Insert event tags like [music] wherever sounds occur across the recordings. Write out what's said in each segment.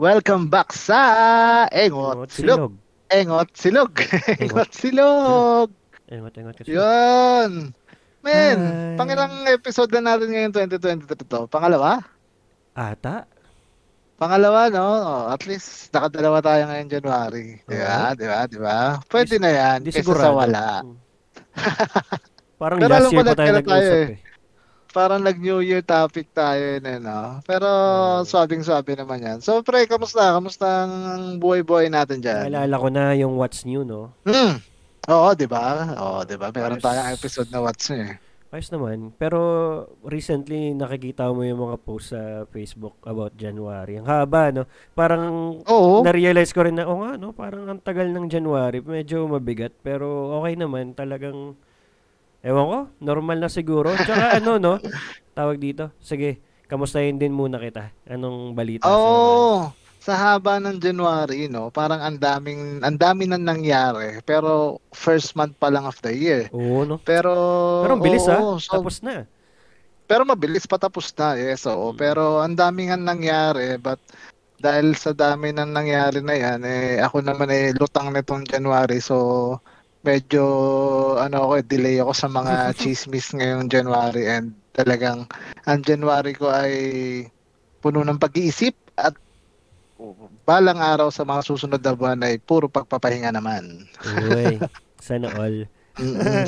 Welcome back sa Engot Silog. Engot Silog. Engot [laughs] Silog. Engot, engot kasi. Yun. Men, Hi. pangilang episode na natin ngayon 2023 to? Pangalawa? Ata? Pangalawa, no? Oh, at least nakadalawa tayo ngayon January. Di ba? Di ba? Di ba? Pwede na yan. Di Kesa sigurado. sa wala. Hmm. Parang Pero last year pa tayo nag-usap eh. eh. Parang nag-New Year topic tayo yun, eh, no? Pero Hmm. swabing-swabe naman yan. So, pre, kamusta? Kamusta ang buhay-buhay natin dyan? Naalala ko na yung what's new, no? Hmm. Oo, di ba? Oo, di ba? Meron Ayos. tayong episode na what's new eh. Ayos naman. Pero recently, nakikita mo yung mga posts sa Facebook about January. Ang haba, no? Parang Oo. na-realize ko rin na, oh nga, no? Parang ang tagal ng January. Medyo mabigat. Pero okay naman. Talagang, ewan ko, normal na siguro. Tsaka [laughs] ano, no? Tawag dito. Sige, kamustahin din muna kita. Anong balita sa... Oo. Sa haba ng January, no, parang ang daming ang dami nang nangyari. Pero first month pa lang of the year. Oo, no? Pero Pero ang bilis, oo, ah. so- Tapos na. pero mabilis patapos na. Yes, oo. Mm. Pero ang dami nga nangyari, but dahil sa dami nang nangyari na yan, eh, ako naman eh, lutang nitong January. So, medyo, ano ako, eh, delay ako sa mga [laughs] chismis ngayong January. And talagang, ang January ko ay puno ng pag-iisip at balang araw sa mga susunod na buwan ay puro pagpapahinga naman. Uy, [laughs] sana all.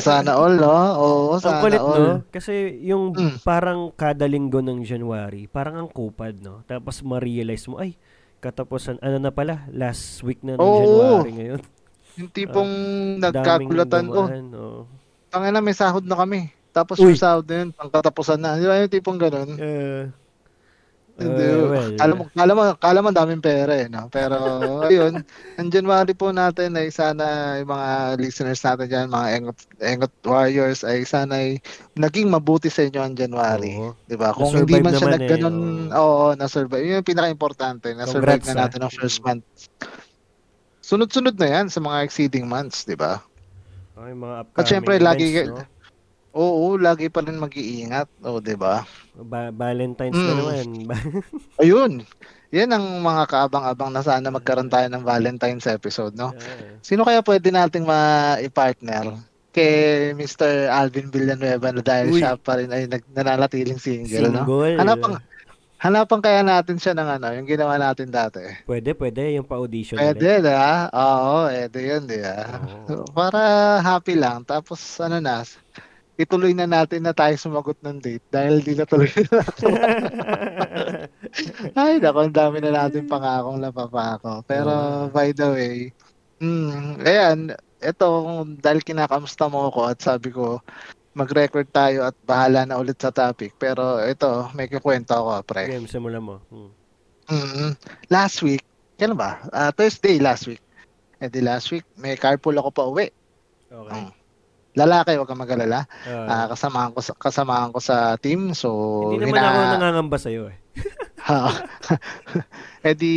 Sana all, no? Oo, Ang sana kulit, all. no? Kasi yung Mm. parang kada linggo ng January, parang ang kupad, no? Tapos ma-realize mo, ay, katapusan, ano na pala, last week na ng Oo. January ngayon. Yung tipong Daming nagkakulatan, oh, oh. tangina may sahod na kami. Tapos Uy. yung sahod na yun, pangkatapusan na. Di ba yung tipong ganun? Eh, Hindi. eh, well, kala mo, kala mo, kala mo daming pera eh, no? Pero, [laughs] ayun, ang January po natin ay sana yung mga listeners natin dyan, mga Engot, Engot Warriors, ay sana ay naging mabuti sa inyo ang January. oo. Di ba? Kung hindi man siya naman eh, nagganon, oo. oo, na-survive. Yun yung pinaka-importante, na-survive Congrats, na ah. natin ang first month. Sunod-sunod na yan sa mga exceeding months, di ba? Okay, mga upcoming At syempre, lagi events, ka- no? Oo, lagi pa rin mag-iingat. O, di ba? Ba- Valentine's na Mm. naman. [laughs] Ayun. Yan ang mga kaabang-abang na sana magkaroon tayo ng Valentine's episode, no? Sino kaya pwede nating ma-partner? Kay Mr. Alvin Villanueva na dahil Uy. siya pa rin ay nag- nananatiling single, no? Single. Hanapan, hanapan kaya natin siya ng ano, yung ginawa natin dati. Pwede, pwede. Yung pa-audition Pwede, di ba? Oo, pwede yun, di ba? Oo. Para happy lang. Tapos, ano na, ituloy na natin na tayo sumagot ng date dahil di na tuloy na [laughs] Ay, naku, ang dami na natin pangakong napapako. Pero, by the way, mm, ayan, ito, dahil kinakamusta mo ako at sabi ko, mag-record tayo at bahala na ulit sa topic. Pero ito, may kukwento ako, pre. Game, simulan mo. Hmm. Mm, last week, kailan ba? Ah, Thursday last week. Eh di last week, may carpool ako pa uwi. Okay. Mm. Lalaki, wag kang mag-alala. Ah, Ah, kasamahan ko sa, kasamahan ko sa team. So, hindi naman ako nangangamba sa'yo eh. [laughs] [laughs] Ha. [laughs] eh di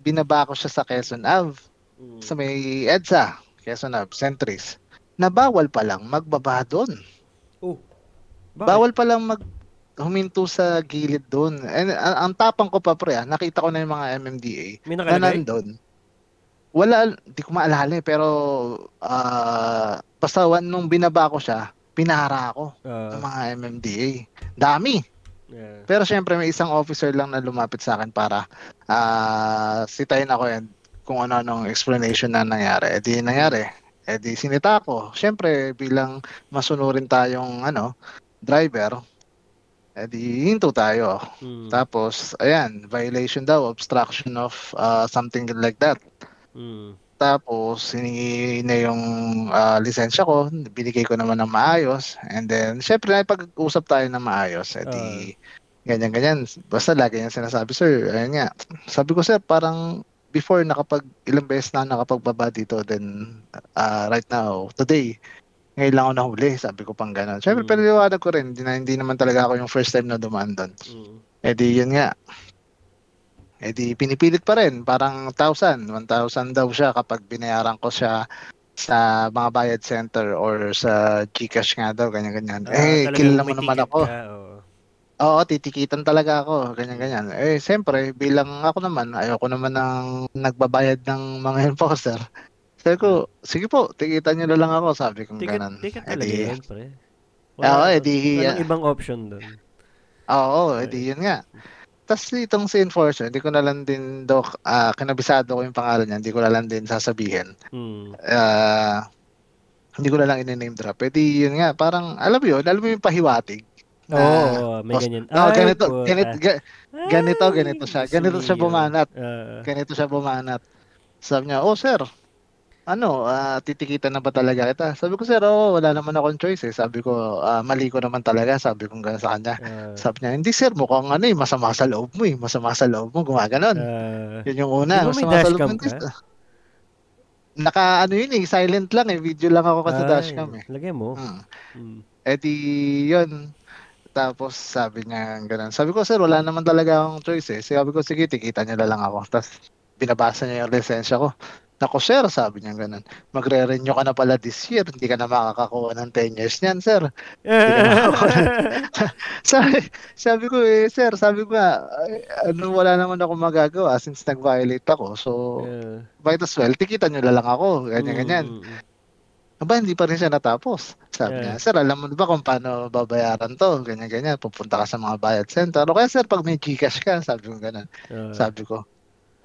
binaba ko siya sa Quezon Ave, Mm. sa may EDSA, Quezon Ave, Centris. Na bawal pa lang magbaba doon. Oh. Bakit? Bawal pa lang mag huminto sa gilid doon. And ang, ang tapang ko pa pre, ah, nakita ko na yung mga MMDA na nandun. Wala, di ko maalala eh, pero ah basta nung binaba ko siya, pinara ako ng Ah, mga MMDA. Dami. yeah. Pero syempre may isang officer lang na lumapit sa akin para ah sitayin ako and kung ano anong explanation na nangyari. Eh di nangyari. Eh di sinita ko. Syempre bilang masunurin tayong ano, driver, eh di hinto tayo. Mm. Tapos ayan, violation daw, obstruction of ah, something like that. Mm. Tapos, hiningi na yung ah, lisensya ko. Binigay ko naman ng maayos. And then, syempre, pag-usap tayo ng maayos. Eh, di, ganyan-ganyan. Basta lagi niya sinasabi, sir, ayun nga. Sabi ko, sir, parang before nakapag, ilang beses na nakapagbaba dito, then, ah, right now, today, ngayon lang ako nahuli. Sabi ko pang gano'n. Syempre, Mm. pero ko rin, hindi, na, hindi naman talaga ako yung first time na dumaan doon. Mm. Eh di yun nga. Eh di pinipilit pa rin. Parang 1,000. 1,000 daw siya kapag binayaran ko siya sa mga bayad center or sa Gcash nga daw, ganyan-ganyan. Ah, eh, talagang kilala mo naman ako. ka, oo. Oo, titikitan talaga ako, ganyan-ganyan. Eh, siyempre, bilang ako naman, ayoko naman ng nagbabayad ng mga [laughs] enforcer. Sabi ko, sige po, tikitan niyo na lang ako, sabi ko Ticket, ganun. ticket Eh, talaga di- yun, [laughs] pre. Oo, eh, di- walang ibang option doon. Oo, Okay. edi yun nga. Tapos itong si enforcer, hindi ko na lang din do ah, kinabisado ko yung pangalan niya, hindi ko na lang din sasabihin. Hmm. Ah, hindi ko na lang i-name drop. Edi yun nga, parang alam mo yun, alam mo yung pahiwatig. Oo, Na- oo, may ganyan. Oh, ganito, puta. ganito, ga- ganito, ganito siya. Ganito siya bumanat. Ah, ganito siya bumanat. Sabi niya, oh sir, ano, ah, titikitan na ba talaga kita? Sabi ko, sir, oh, wala naman akong choice eh. Sabi ko, ah, mali ko naman talaga. Sabi ko gano'n sa kanya. ah, Sabi niya, hindi sir, mukhang ano eh, masama sa loob mo eh. Masama sa loob mo, gumaganon. ah, Yun yung una. Di masama sa loob dashcam mo. ka? Naka, ano yun eh, silent lang eh. Video lang ako kasi ay, dashcam eh. Lagay mo. Hmm. Hmm. Eh di, yun. Tapos sabi niya ganun. Sabi ko, sir, wala naman talaga akong choice eh. Sabi ko, sige, tikita niyo na lang ako. Tapos binabasa niya yung lisensya ko. Nako, sir, sabi niya ganun. Magre-renew ka na pala this year. Hindi ka na makakakuha ng 10 years niyan, sir. [laughs] Sabi, sabi ko, eh, sir, sabi ko nga, ay, ano, wala naman ako magagawa since nag-violate ako. So, Ah, might as well, tikitan niyo na lang ako. Ganyan, mm, ganyan. Aba, hindi pa rin siya natapos. Sabi Yeah. niya, sir, alam mo ba kung paano babayaran to? Ganyan, ganyan. Pupunta ka sa mga bayad center. O kaya, sir, pag may Gcash ka, sabi ko ganun. Ah, Sabi ko,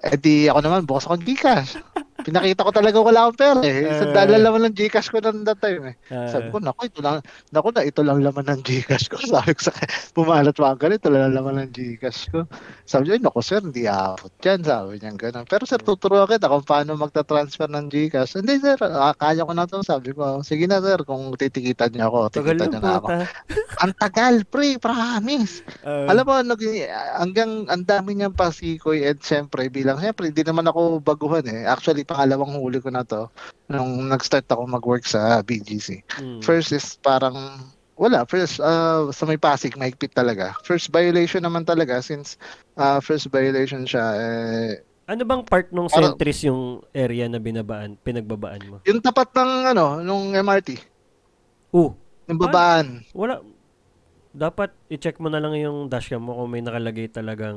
eh di ako naman, bukas akong Gcash. [laughs] Pinakita ko talaga wala akong pera eh. Sa Eh. dala laman ng Gcash ko noon that time eh. ah, Sabi ko, naku, ito lang, naku na, ito lang laman ng Gcash ko. [laughs] Sabi ko sa pumalat pa ako ito lang laman ng Gcash ko. Sabi niya, "Ay, naku sir, hindi aabot yan. Sabi niya gano'n. Pero sir, tuturuan kita kung paano magta-transfer ng Gcash. Hindi sir, ah, kaya ko na to. Sabi ko, sige na sir, kung titikitan niya ako, tikitan niya na ako. [laughs] Ang tagal, pre, promise. Ah, Alam mo, naging, hanggang ang dami niyang pasikoy at syempre bilang, syempre, hindi naman ako baguhan eh. Actually, pangalawang huli ko na to nung nag-start ako mag-work sa BGC. mm. First is parang, wala, first, uh, sa may Pasig, mahigpit talaga. First violation naman talaga since uh, first violation siya, eh, Ano bang part nung sentries yung area na binabaan, pinagbabaan mo? yung tapat ng, ano, nung MRT, Oh, yung babaan. wala. Dapat i-check mo na lang yung dashcam mo kung may nakalagay talagang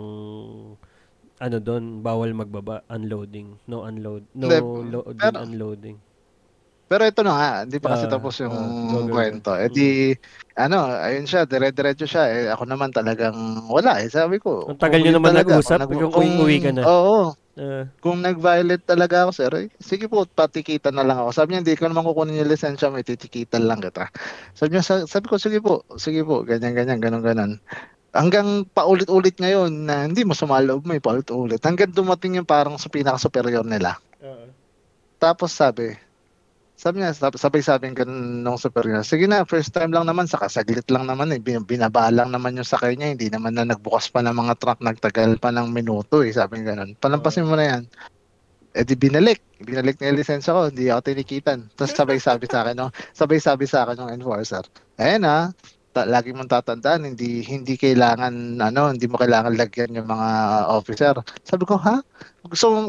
ano doon, bawal magbaba, unloading, no unload, no Hindi, loading, pero- unloading. Pero ito na nga, hindi pa kasi Ah, tapos yung go. kwento. Eh di, ano, ayun siya, dire-diretso siya. Eh, ako naman talagang wala eh. Sabi ko. Ang tagal kung nyo naman talaga, nag-usap, kung yung uwi-uwi ka na. Oo. Ah, Kung nag-violate talaga ako, sir, eh, sige po, patikitan na lang ako. Sabi niya, hindi ko naman kukunin yung lisensya, may titikitan lang kita. Sabi niya, sa- sabi ko, sige po, sige po, ganyan, ganyan, ganun, ganun. Hanggang paulit-ulit ngayon na hindi mo sumaloob eh, paulit-ulit. Hanggang dumating yung parang sa pinaka-superior nila. Tapos sabi, sabi niya, sab- sabay sabi ganun nung superior. Sige na, first time lang naman, saka saglit lang naman eh. Bin- Binaba lang naman yung sakay niya. Hindi naman na nagbukas pa ng mga truck, nagtagal pa ng minuto eh. Sabi niya ganun. Palampasin mo na yan. Eh di binalik. Binalik niya yung lisensya ko. Hindi ako tinikitan. Tapos sabay sabi sa akin, no? sabay sabi sa akin ng enforcer. Ayan ah, ta- lagi mong tatandaan, hindi hindi kailangan ano, hindi mo kailangan lagyan yung mga officer. Sabi ko, ha? Gusto mo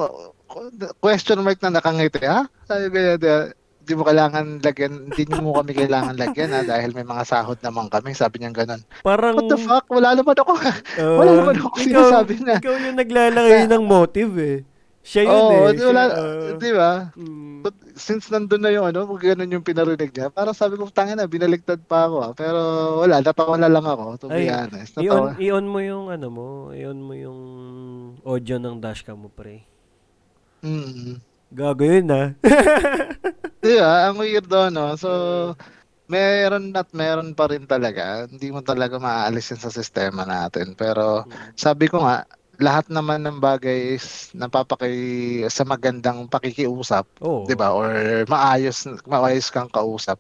question mark na nakangiti, ha? Sabi ko, "Hindi- mo kailangan lagyan, hindi mo kami kailangan lagyan ha dahil may mga sahod naman kami. Sabi niya ganun. parang, What the fuck? Wala naman ako. [laughs] ah, Wala naman ako ikaw, sinasabi na. ikaw yung naglalagay ng motive eh. Siya yun Oo, eh. wala, ah, di ba? mm, But since nandun na yung ano, ganun yung pinarinig niya, parang sabi ko, tanga na, binaligtad pa ako ah. Pero wala, natawa na lang ako, to be Ay, honest. Natawa. i-on mo yung ano mo, i-on mo yung audio ng dashcam mo, pre. Mm. Gago yun ah. [laughs] Di ba? Ang weirdo, no? So, meron at meron pa rin talaga. Hindi mo talaga maaalis yun sa sistema natin. Pero, sabi ko nga, lahat naman ng bagay is napapakay sa magandang pakikiusap, Oo. 'di ba? Or maayos maayos kang kausap.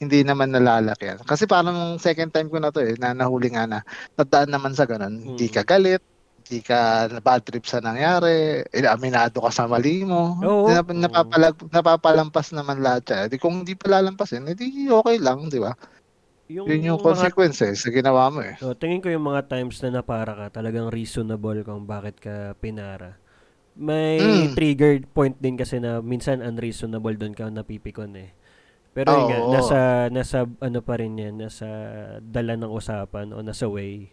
Hindi naman nalalaki yan. Kasi parang second time ko na to eh, na nahuli nga na, nadaan naman sa ganun. Hindi Mm. ka galit, hindi ka na bad trip sa nangyari, eh, aminado ka sa mali mo. Oo. Nap- napapalag, napapalampas naman lahat siya. Di kung hindi pa lalampasin, edi okay lang, di ba? Yung, Yun yung mga, consequence eh, sa ginawa mo eh. oh, tingin ko yung mga times na napara ka, talagang reasonable kung bakit ka pinara. May Mm. triggered point din kasi na minsan unreasonable doon ka napipikon eh. Pero yun nga, nasa, nasa ano pa rin yan, nasa dala ng usapan o nasa way.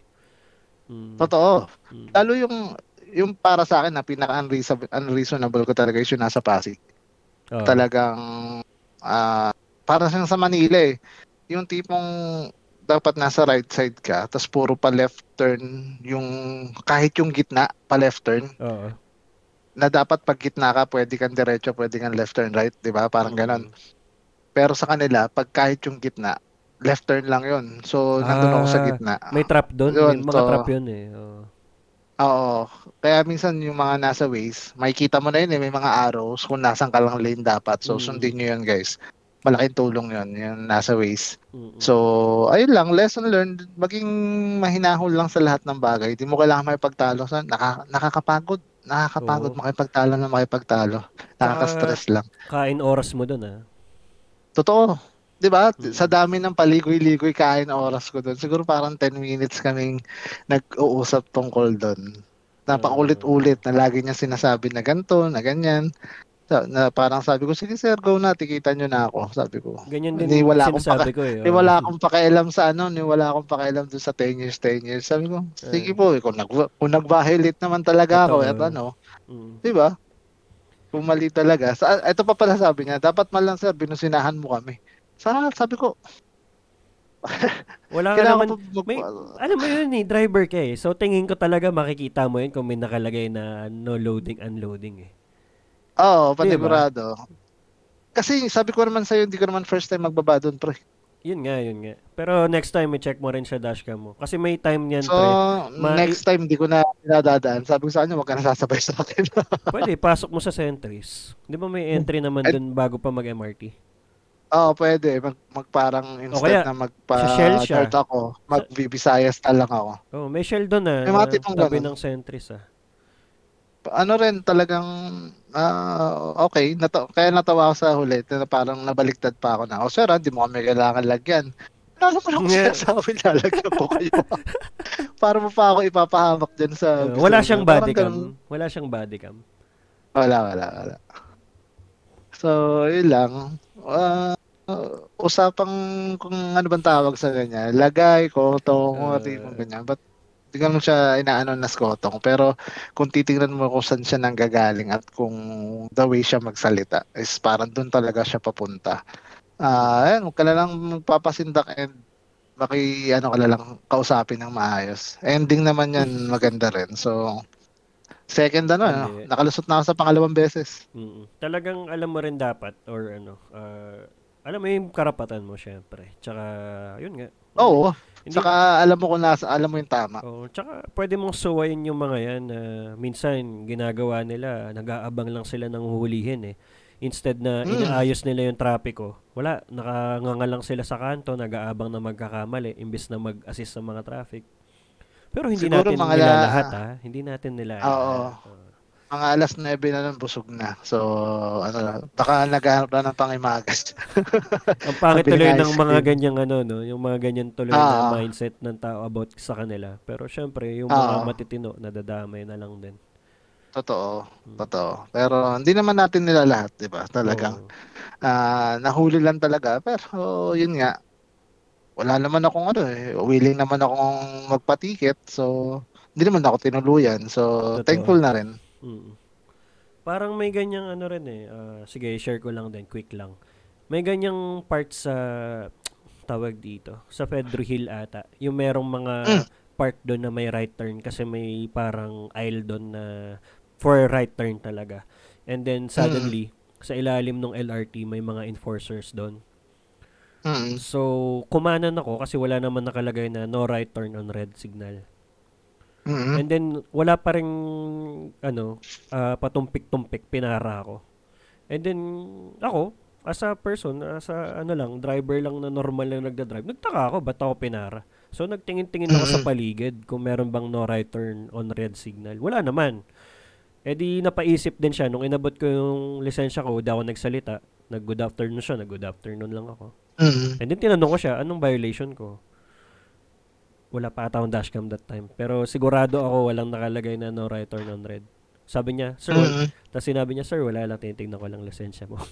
Mm. Totoo. Mm. Lalo yung yung para sa akin na pinaka unreasonable, unreasonable ko talaga yung nasa Pasig. Oo. Talagang ah para siyang sa Manila eh. Yung tipong dapat nasa right side ka, tapos puro pa left turn yung kahit yung gitna pa left turn Oo. na dapat pag gitna ka pwede kang diretso, pwede kang left turn right, 'di ba? Parang Mm. ganon. Pero sa kanila, pag kahit yung gitna, left turn lang 'yon. So nandun ako sa Ah, gitna. May trap doon. May mga so- trap yun eh. Oo. Oo. Kaya minsan yung mga nasa ways, makikita mo na yun eh, may mga arrows kung nasan ka lang lane dapat. So Mm. sundin nyo yun guys. Malaking tulong yun, yung nasa ways. Mm-mm. So, ayun lang, lesson learned, maging mahinahon lang sa lahat ng bagay. Hindi mo kailangan makipagtalo. Sa, naka, nakakapagod. Nakakapagod Oo. makipagtalo na makipagtalo. Nakaka-stress lang. Kain oras mo doon ah. Totoo. 'Di ba? Mm. Sa dami ng paligoy-ligoy kain oras ko doon. Siguro parang 10 minutes kaming nag-uusap tungkol doon. Napaulit-ulit na lagi niya sinasabi na ganito, na ganyan. Na parang sabi ko, sige sir, go na, tikita nyo na ako. Sabi ko. Ganyan din Hindi, wala akong sinasabi ko eh. Eh, oo. wala akong pakialam sa ano, ni wala akong pakialam doon sa 10 years, 10 years. Sabi ko, sige po, eh, kung, nag, kung nag-violate naman talaga ako, Totoo. at ano, Mm. di ba? Kung mali talaga. Sa, ito pa pala sabi niya, dapat man lang sir, binusinahan mo kami. Sa, sabi ko, Wala [laughs] ka kailangan naman, mag- may- alam mo yun eh, driver ka eh. So tingin ko talaga makikita mo yun kung may nakalagay na no loading, unloading eh. Oo, panigurado. Kasi sabi ko naman sa'yo, hindi ko naman first time magbaba doon, pre. Yun nga, yun nga. Pero next time, i-check mo rin sa dashcam mo. Kasi may time yan, So, pre. Ma- next time, hindi ko na pinadadaan. Sabi ko sa kanya, huwag ka na sasabay sa akin. [laughs] Pwede, pasok mo sa Sentries. Di ba may entry naman dun bago pa mag-MRT? Oo, pwede. Mag, magparang O kaya, instead na siya. magpa-nerd ako, mag-Visayas lang ako. Oh, may shell doon ah. May mga tipong tabi ganun. ng Sentries ah. Ano rin, talagang, ah, okay. Nata- kaya natawa ako sa huli. Na parang nabaliktad pa ako na, oh sir, ah, hindi mo kami kailangan lagyan. Ano naman ako Yeah. sinasabi, lalagyan ko kayo. [laughs] Para mo pa ako ipapahamak dyan sa... Uh, wala siyang mo. Body cam. ganun. Wala siyang body cam. Wala, wala, wala. So, yun lang. Ah, uh, usapang kung ano bang tawag sa ganyan. Lagay, kotong, Ah. uh, ganyan. But, di ganun siya inaano na skotong. Pero, kung titingnan mo kung saan siya nanggagaling at kung the way siya magsalita, is parang doon talaga siya papunta. Ah, ayan, huwag ka na lang magpapasindak and maki, ano ka lang, kausapin ng maayos. Ending naman yan, maganda rin. So, second ano, ano, Hindi. nakalusot na ako sa pangalawang beses. Mm. Talagang alam mo rin dapat or ano, ah, alam mo yung karapatan mo syempre. Tsaka yun nga. Oo. Hindi, Saka alam mo kung nasa, alam mo yung tama. oh, tsaka pwede mong suwayin yung mga yan na minsan ginagawa nila, nag-aabang lang sila ng huhulihin eh. Instead na Mm. inaayos nila yung trapiko, wala, nakanganga lang sila sa kanto, nag-aabang na magkakamali imbis na mag-assist sa mga traffic. Pero hindi Siguro natin mga nila la- lahat ha. Hindi natin nila Oo. lahat. Mga alas 9 na nun, busog na. So, ano baka naghahanap na ng pangimagas. [laughs] Ang pangit tuloy ng mga ganyang ano, no? Yung mga ganyan tuloy Ah. na mindset ng tao about sa kanila. Pero syempre, yung mga Ah. matitino, nadadamay na lang din. totoo, Hmm. totoo. Pero hindi naman natin nila lahat, di ba? Talagang Oo. ah, nahuli lang talaga. Pero yun nga, wala naman akong ano eh, willing naman akong magpatiket. So, hindi naman ako tinuluyan. So, Totoo. thankful na rin. Mm. Parang may ganyang ano rin eh. ah, sige, share ko lang din, quick lang. May ganyang part sa [tsk] tawag dito, sa Pedro Hill ata. Yung merong mga Mm. part doon na may right turn kasi may parang aisle doon na for right turn talaga. And then suddenly, sa ilalim ng LRT may mga enforcers doon. Mm. So, kumanan ako kasi wala naman nakalagay na no right turn on red signal. Mm. And then, wala pa rin, ano, ah, patumpik-tumpik, pinara ako. And then, ako, as a person, as a, ano lang, driver lang na normal na nagda-drive, nagtaka ako, ba't ako pinara? So, nagtingin-tingin ako sa Mm. paligid kung meron bang no right turn on red signal. Wala naman. E di, napaisip din siya, nung inabot ko yung lisensya ko, ako nagsalita, nag-good afternoon siya, nag-good afternoon lang ako. Mm. And then tinanong ko siya, anong violation ko? Wala pa ata akong dashcam that time. Pero sigurado ako walang nakalagay na no right turn on red. Sabi niya, sir, wal-" Mm. Tapos sinabi niya, sir, wala lang, tinitignan ko lang lisensya mo. [laughs]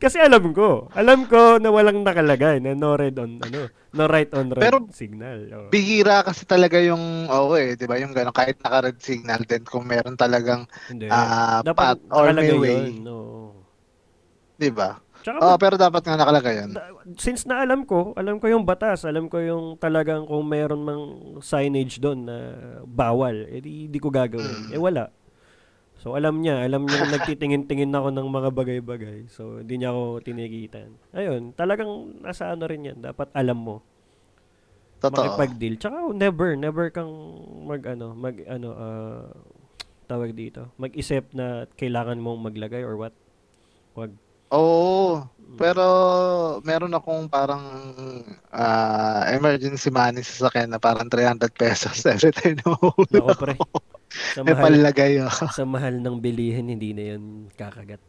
Kasi alam ko, alam ko na walang nakalagay na no red on, ano, no right on red Pero, signal. Oh. Bihira kasi talaga yung, oo eh, di ba, yung gano'n, kahit naka-red signal din, kung meron talagang Hindi. ah, Dapat path or may way, yun. No. di ba? Tsaka Oo, pero dapat nga nakalagay da- since na alam ko, alam ko yung batas, alam ko yung talagang kung meron mang signage doon na bawal, eh di, di ko gagawin. Mm. Eh wala. So alam niya, alam niya na nagtitingin-tingin ako ng mga bagay-bagay. So hindi niya ako tinigitan. Ayun, talagang nasa ano rin yan. Dapat alam mo. Totoo. Makipag-deal. Tsaka never, never kang mag ano, mag ano, ah, tawag dito. Mag-isip na kailangan mong maglagay or what. Wag. Oo. Pero meron akong parang ah, emergency money sa sakyan na parang 300 pesos [laughs] every time na mahuli Nako pre. Sa May mahal, palagay ako. [laughs] sa mahal ng bilihin, hindi na yun kakagat.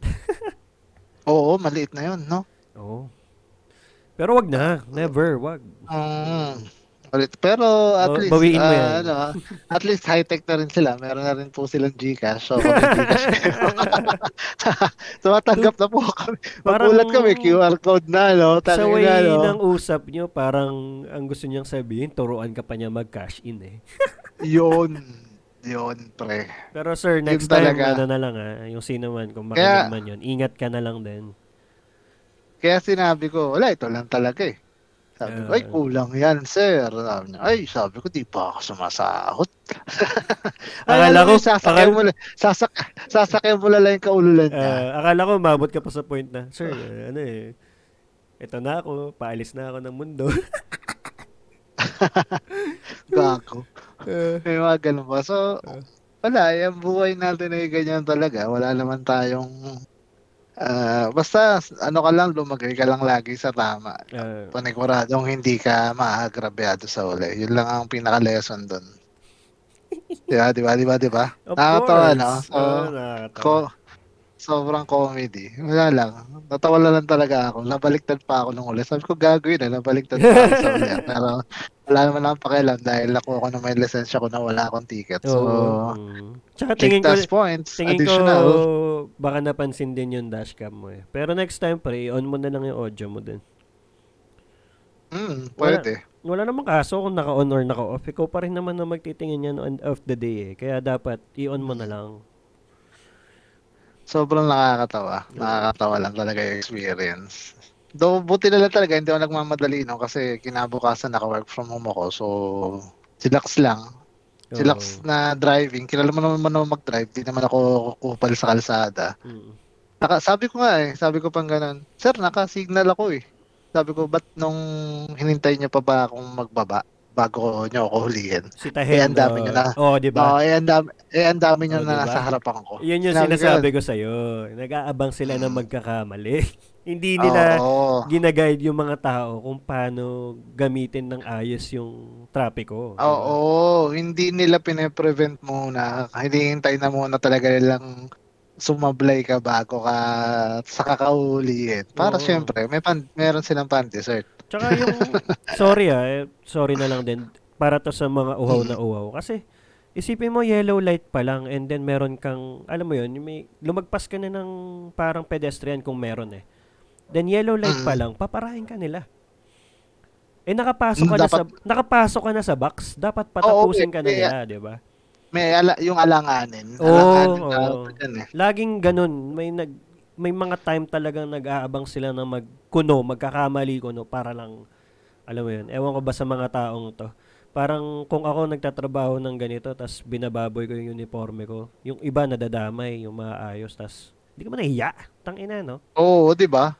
[laughs] Oo, maliit na yun, no? Oo. Pero wag na. Never. Wag. Mm. Maliit. Pero at Ba- least, bawiin mo ah, yan. ano, at least high-tech na rin sila. Meron na rin po silang Gcash. So, Gcash [laughs] so, matanggap na po kami. Magulat kami, QR code na, no? sa Tangina, way no? ng usap nyo, parang ang gusto niyang sabihin, turuan ka pa niya mag-cash in eh. [laughs] Yun. Yun, pre. Pero sir, next Yun time, talaga. ano na lang ah, yung sino man, kung makinig man yun, ingat ka na lang din. Kaya sinabi ko, wala, ito lang talaga eh. Sabi ko, ay, kulang yan, sir. Sabi niya, ay, sabi ko, di pa ako sumasahot. [laughs] Akala ko- sasakyan akala- mo lang, sasak, sasakyan mo lang yung kaululan niya. Ah, akala ko, mabot ka pa sa point na, sir, ano eh, ito na ako, paalis na ako ng mundo. [laughs] Gago. Eh, May mga ganun pa. So, Ah. wala, yung buhay natin ay ganyan talaga. Wala naman tayong, ah, basta, ano ka lang, lumagay ka lang lagi sa tama. ah, Paniguradong hindi ka maagrabyado sa uli. Yun lang ang pinaka-lesson doon. [laughs] Diba, diba, diba, diba? of Nakakatawa, course. no? So, Ah, nakakatawa. ko, sobrang comedy. Wala lang. Natawa na lang talaga ako. Nabaliktad pa ako nung uli. Sabi ko, gagawin na. Nabaliktad pa ako sa uli. [laughs] Pero wala naman akong pakialam dahil nakuha ko na may lisensya ko na wala akong ticket. So. Mm. Tsaka tingin ko, points, tingin additional. ko, baka napansin din yung dashcam mo eh. Pero next time, pre, on mo na lang yung audio mo din. Hmm, pwede. Wala namang kaso kung naka-on or naka-off. Ikaw pa rin naman na magtitingin yan on of the day eh. Kaya dapat i-on mo na lang. Sobrang nakakatawa. Nakakatawa lang talaga yung experience. Though, buti na lang talaga, hindi ako nagmamadali no kasi kinabukasan naka-work from home ako. So, chillax lang. Chillax Oo. na driving. Kilala mo naman ako mag-drive. Di naman ako kupal sa kalsada. Mm. Naka, sabi ko nga eh, sabi ko pang ganun, Sir, naka-signal ako eh. Sabi ko, ba't nung hinintay niyo pa ba akong magbaba bago niyo ako hulihin? Si Eh, Tahen. ang dami oh. nyo na. Oo, di ba? Oo, eh, ang dami, eh, ang dami niyo Oh, na diba? nasa harapan ko. Yan yung Sinabi ko sinasabi ko sa'yo. Nag-aabang sila na Mm. magkakamali. [laughs] Hindi nila Oo. ginaguide yung mga tao kung paano gamitin ng ayos yung trapiko. ba? Oo, hindi nila pine-prevent muna. Hindi hintay na muna talaga nilang sumablay ka bago ka sa kakaulihin. Para Oo. syempre, may pan, meron silang pan-dessert. Tsaka yung, [laughs] sorry ah, eh, sorry na lang din, para to sa mga uhaw na uhaw. Kasi, isipin mo, yellow light pa lang, and then meron kang, alam mo yun, may, lumagpas ka na ng parang pedestrian kung meron eh. Then yellow light pa Mm. lang, paparahin ka nila. Eh nakapasok ka Mm, na sa dapat- nakapasok ka na sa box, dapat patapusin Oo, ka na nila, 'di ba? May ala, yung alanganin. Oo, alanganin tawag dyan eh. Laging ganun, may nag may mga time talagang nag-aabang sila na magkuno, magkakamali kuno para lang alam mo 'yun. Ewan ko ba sa mga taong 'to. Parang kung ako nagtatrabaho ng ganito tas binababoy ko yung uniforme ko, yung iba nadadamay, yung maayos tas hindi ka man nahiya. Tang ina, no? Oo, di ba?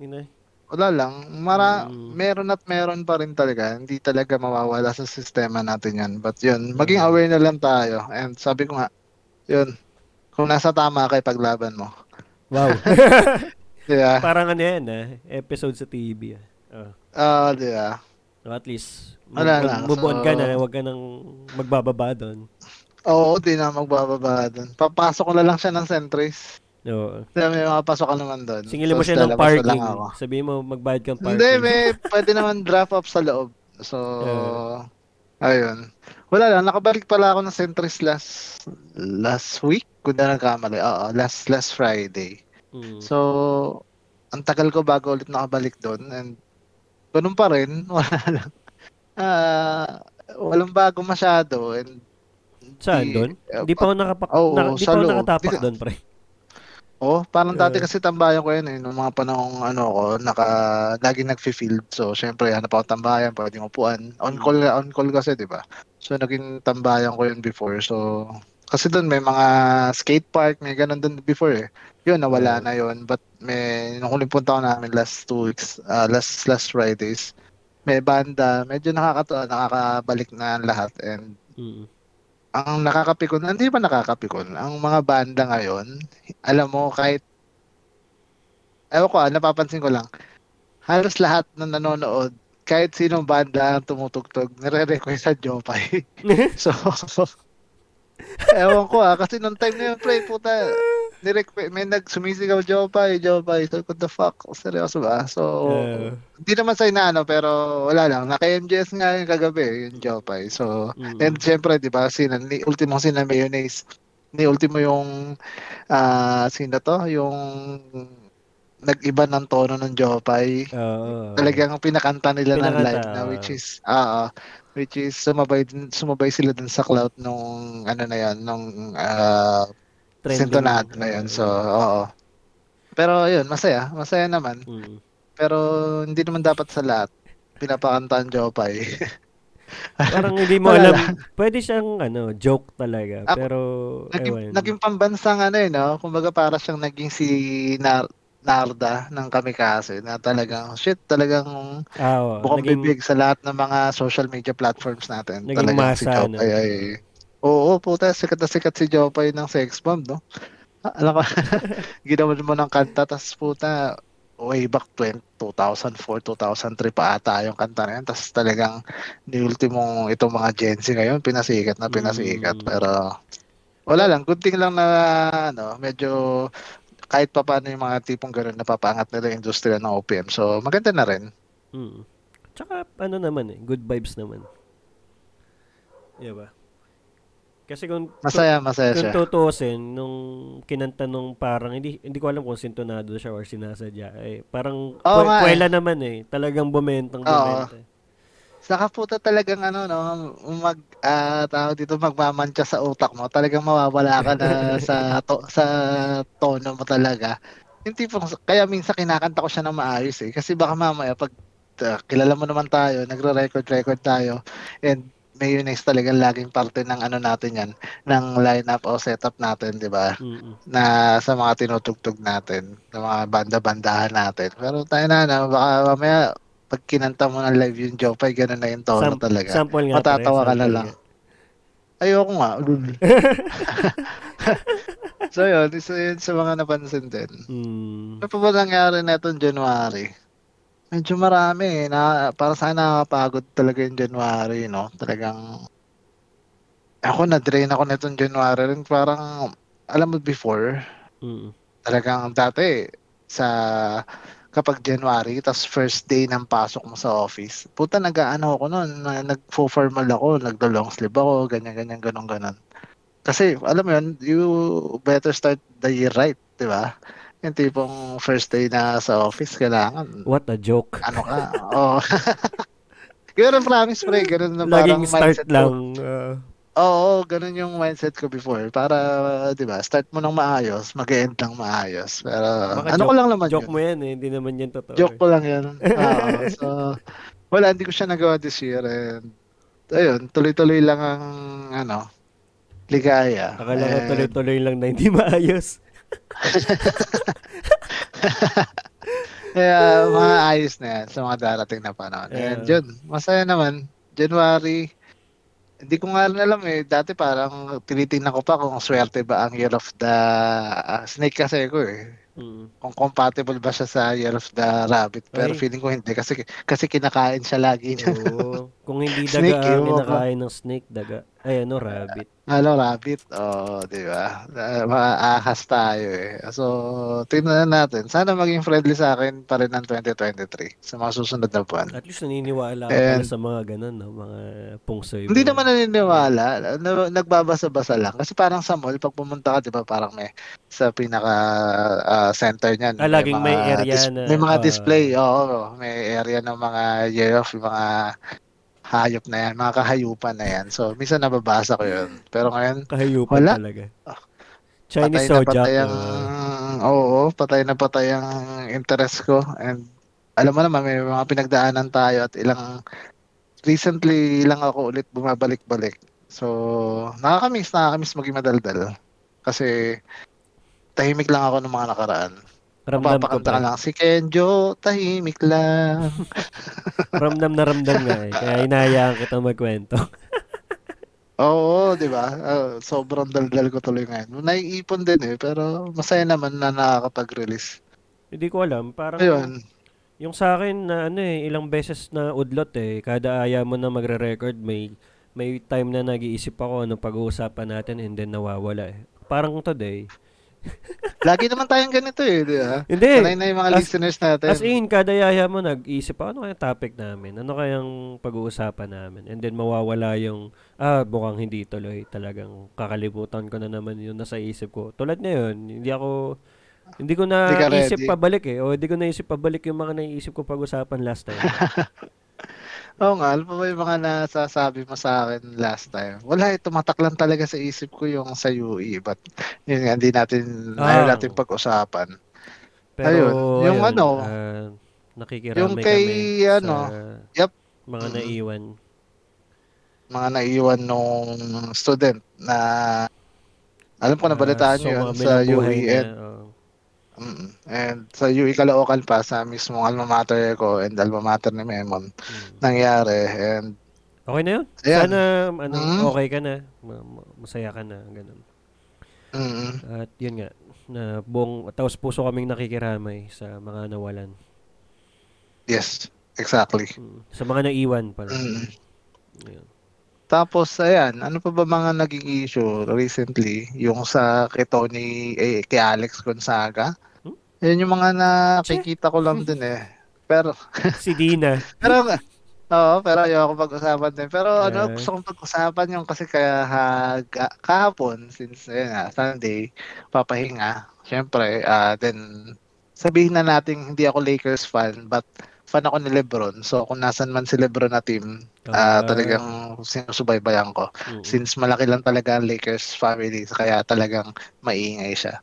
Ina. Wala lang. Mara, Mm. meron at meron pa rin talaga. Hindi talaga mawawala sa sistema natin yan. But yun, maging Mm. aware na lang tayo. And sabi ko nga, yun, kung nasa tama kay paglaban mo. Wow. [laughs] Yeah. Parang ano yan, ah, episode sa TV. Ah. Oh. Ah, di ba? So at least, Wala mag- lang. move on ka So- na, huwag ka nang magbababa doon. Oo, di na magbababa doon. Papasok ko na lang siya ng Sentries. Oo. Kasi may mga pasok ka naman doon. Singilin mo Tapos siya ng parking. Sabihin mo, magbayad kang parking. Hindi, may [laughs] pwede naman drop off sa loob. So, Yeah. ayun. Wala lang, nakabalik pala ako ng Sentries last last week, kung na nagkamali. Oo, last last Friday. Mm. So, ang tagal ko bago ulit nakabalik doon and ganun pa rin, [laughs] wala lang. Ah, walang bago masyado and Saan doon? Hindi pa ako nakapak Oo, na, di pa ako nakatapak doon, pre. Oh, parang dati Eh. kasi tambayan ko yan eh, nung mga panahong ano ko, naka, lagi nagfi-field. So, syempre, hanap ako tambayan, pwedeng upuan. On Mm. call, on call kasi, di ba? So, naging tambayan ko yun before. So, kasi doon may mga skate park, may ganun doon before eh. Yun, nawala na yun. But may, nung huling punta ko namin last two weeks, ah, last, last Fridays, may banda, medyo nakakatuwa, nakakabalik na lahat. And Mm. ang nakakapikon, hindi ba nakakapikon? Ang mga banda ngayon, alam mo, kahit, ewan ko, ah, napapansin ko lang, halos lahat na nanonood, kahit sinong banda ang tumutugtog, nire-request sa Jopay. [laughs] [laughs] so, [laughs] ewan ko ah, kasi nung time na yun, pre, puta, nirequest, may nagsumisigaw Jopay, Jopay. So, what the fuck? Seryoso ba? So, hindi naman sa inaano, pero wala lang. Naka-MJS nga yung kagabi, yung Jopay. So, mm. And syempre, di ba, sina, ni Ultimo sina Mayonnaise. Ni Ultimo yung, ah sino to? Yung nag-iba ng tono ng Jopay. Oo. Talagang pinakanta nila ng Pinakanta, live na which is, ah which is sumabay, din- sumabay sila dun sa clout nung, ano na yan, nung, Trending. sintonado na yun. So, oo. Pero yun, masaya. Masaya naman. Mm. Pero hindi naman dapat sa lahat pinapakanta ang Jopay. [laughs] Parang hindi mo alam. Pwede siyang ano, joke talaga. Ako, pero, naging, ewan. naging pambansang ano eh, no? Kumbaga para siyang naging si Nar- Narda ng Kamikaze na talagang, shit, talagang ah, oo. bukang naging, bibig sa lahat ng mga social media platforms natin. Naging talagang si masa, Jopay no? ay, oo, puta, sikat na sikat si Jopay ng sex bomb, no? Ah, Alam ko, [laughs] ginawa mo ng kanta, tas puta, way back 20, 2004, 2003 pa ata yung kanta na yun. Tapos talagang ni ultimong itong mga Gen Z ngayon, pinasikat na pinasikat. Mm. Pero wala lang, thing lang na ano, medyo kahit pa paano yung mga tipong gano'n napapangat nila yung industriya ng OPM. So maganda na rin. Mm. Tsaka, ano naman eh, good vibes naman. Di ba? Kasi kung, Masaya, masaya kung siya. tutuusin, nung kinanta nung parang, hindi, hindi ko alam kung sintonado siya or sinasadya. Eh, parang, nga eh. puwela naman eh. Talagang bumentang bumenta. eh. Saka puta talagang ano no, mag ah, tawag dito magmamantsa sa utak mo. Talagang mawawala ka na [laughs] sa to, sa tono mo talaga. Yung tipong kaya minsan kinakanta ko siya ng maayos eh kasi baka mamaya pag ah, kilala mo naman tayo, nagre-record-record tayo and mayonnaise talagang laging parte ng ano natin yan, ng lineup o setup natin, di ba? Mm-mm. Na sa mga tinutugtog natin, ng mga banda-bandahan natin. Pero tayo na, na baka mamaya pag kinanta mo ng live yung Jopay, ganun na yung tono Sam- talaga. Sample nga. Matatawa pre, ka na lang. nga. Ayoko nga. [laughs] [laughs] so yun, isa yun sa mga napansin din. Mm. Ano pa ba nangyari na itong January? Medyo marami eh. Na, para sa akin nakakapagod talaga yung January, no? Talagang ako na-drain ako nitong January rin. Parang, alam mo before, Mm. talagang dati sa kapag January, tas first day ng pasok mo sa office, puta nag-ano ako noon, nag-formal ako, nagdo-long sleeve ako, ganyan, ganyan, ganun, ganun. Kasi, alam mo yun, you better start the year right, di ba? Yung tipong first day na sa office, kailangan, What a joke. ano ka, oh. [laughs] Ganun promise, pre, ganun na parang Laging start mindset ko. lang. uh, Oo, ganun yung mindset ko before. Para, di ba, start mo ng maayos, mag-end lang maayos. Pero, Baka ano ko lang naman joke yun. mo yan eh. Hindi naman yan totoo. Joke eh. ko lang yan. [laughs] Oo, so, wala, hindi ko siya nagawa this year. And, ayun, tuloy-tuloy lang ang, ano, ligaya. Akala ko And, tuloy-tuloy lang na hindi maayos. [laughs] Kaya, mga ayos na yan sa mga darating na panahon. And yun, masaya naman. January, hindi ko nga rin alam eh. Dati parang tinitingnan ko pa kung swerte ba ang Year of the ah, Snake kasi ko eh. Mm. Kung compatible ba siya sa Year of the Rabbit. Pero Ay. feeling ko hindi kasi kasi kinakain siya lagi. Oo. Kung hindi [laughs] Snake, daga ang ewan ko. kinakain ng snake, daga. Ay, ano, rabbit. Ano, rabbit? Oo, di ba? Uh, Maahas tayo eh. So, tingnan na natin. Sana maging friendly sa akin pa rin ng 2023 sa mga susunod na buwan. At least naniniwala ka And- pala sa mga ganun, no? Mga pungsoy. Hindi naman naniniwala. Na- Nagbabasa-basa lang. Kasi parang sa mall, pag pumunta ka, di ba, parang may sa pinaka ah, center niyan. Ah, laging may mga area dis- na- May mga ah. display. Oo, may area ng mga year of, mga hayop na yan, mga kahayupan na yan. So, minsan nababasa ko yun. Pero ngayon, Kahayupan Wala. talaga. Ah, Chinese patay na Sojak. patay ang, uh, oo, patay na patay ang interest ko. And alam mo naman, may mga pinagdaanan tayo at ilang, recently lang ako ulit bumabalik-balik. So, nakakamiss, nakakamiss maging madaldal. Kasi, tahimik lang ako ng mga nakaraan. Ramdam ko pa. lang, si Kenjo, tahimik lang. [laughs] Ramdam na ramdam nga eh. Kaya inahayaan kita magkwento. [laughs] Oo, di ba? Ah, sobrang daldal ko tuloy ngayon. Naiipon din eh, pero masaya naman na nakakapag-release. Hindi ko alam. Parang Ayun. yung sa akin na ano eh, ilang beses na udlot eh. Kada aya mo na magre-record, may may time na nag-iisip ako ano pag-uusapan natin and then nawawala eh. Parang today. [laughs] Lagi naman tayong ganito eh, di ba? Hindi. Sanay na yung mga As- listeners natin. As in, kada yaya mo nag-iisip ano kayang topic namin? Ano kayang pag-uusapan namin? And then mawawala yung, ah, mukhang hindi tuloy. Talagang kakalimutan ko na naman yung nasa isip ko. Tulad ngayon, hindi ako, hindi ko na isip pabalik eh. O hindi ko na isip pabalik yung mga naiisip ko pag-usapan last time. [laughs] Oo nga, ano pa ba yung mga nasasabi mo sa akin last time? Wala, eh, tumatak lang talaga sa isip ko yung sa UE. But, yun nga, hindi natin, Ah. ayaw natin pag-usapan. Pero, Ayun, yung ayun, ano, ah, nakikiramay yung kay, kami ano, sa yep. mga Mm. naiwan. Mga naiwan nung student na, alam ko na balitaan Ah, nyo yun sa UE. niya, And, oo. mm, and sa UE Caloocan pa, sa mismong alma mater ko and alma mater ni Memon, Mm. nangyari. And, Okay na yun? Ayan. Sana, ano, Mm. okay ka na. Ma- ma- masaya ka na. Ganun. mm, At yun nga, na buong, taos puso kaming nakikiramay sa mga nawalan. yes, exactly. Mm. Sa mga naiwan pala. Mm. Ayun. Tapos, ayan, ano pa ba mga naging issue recently? Yung sa kay Tony, eh, kay Alex Gonzaga? Yan yung mga nakikita ko lang din eh. Pero, [laughs] si Dina. pero, oo, pero ayoko pag-usapan din. Pero ano, Yeah. gusto kong pag-usapan yung kasi kaya ha, kahapon, since, ayun nga, Sunday, papahinga. Siyempre, ah, then, sabihin na natin hindi ako Lakers fan, but fan ako ni Lebron. So, kung nasan man si Lebron na team, ah, Ah, talagang sinusubaybayan ko mm. since malaki lang talaga ang Lakers family kaya talagang maingay siya.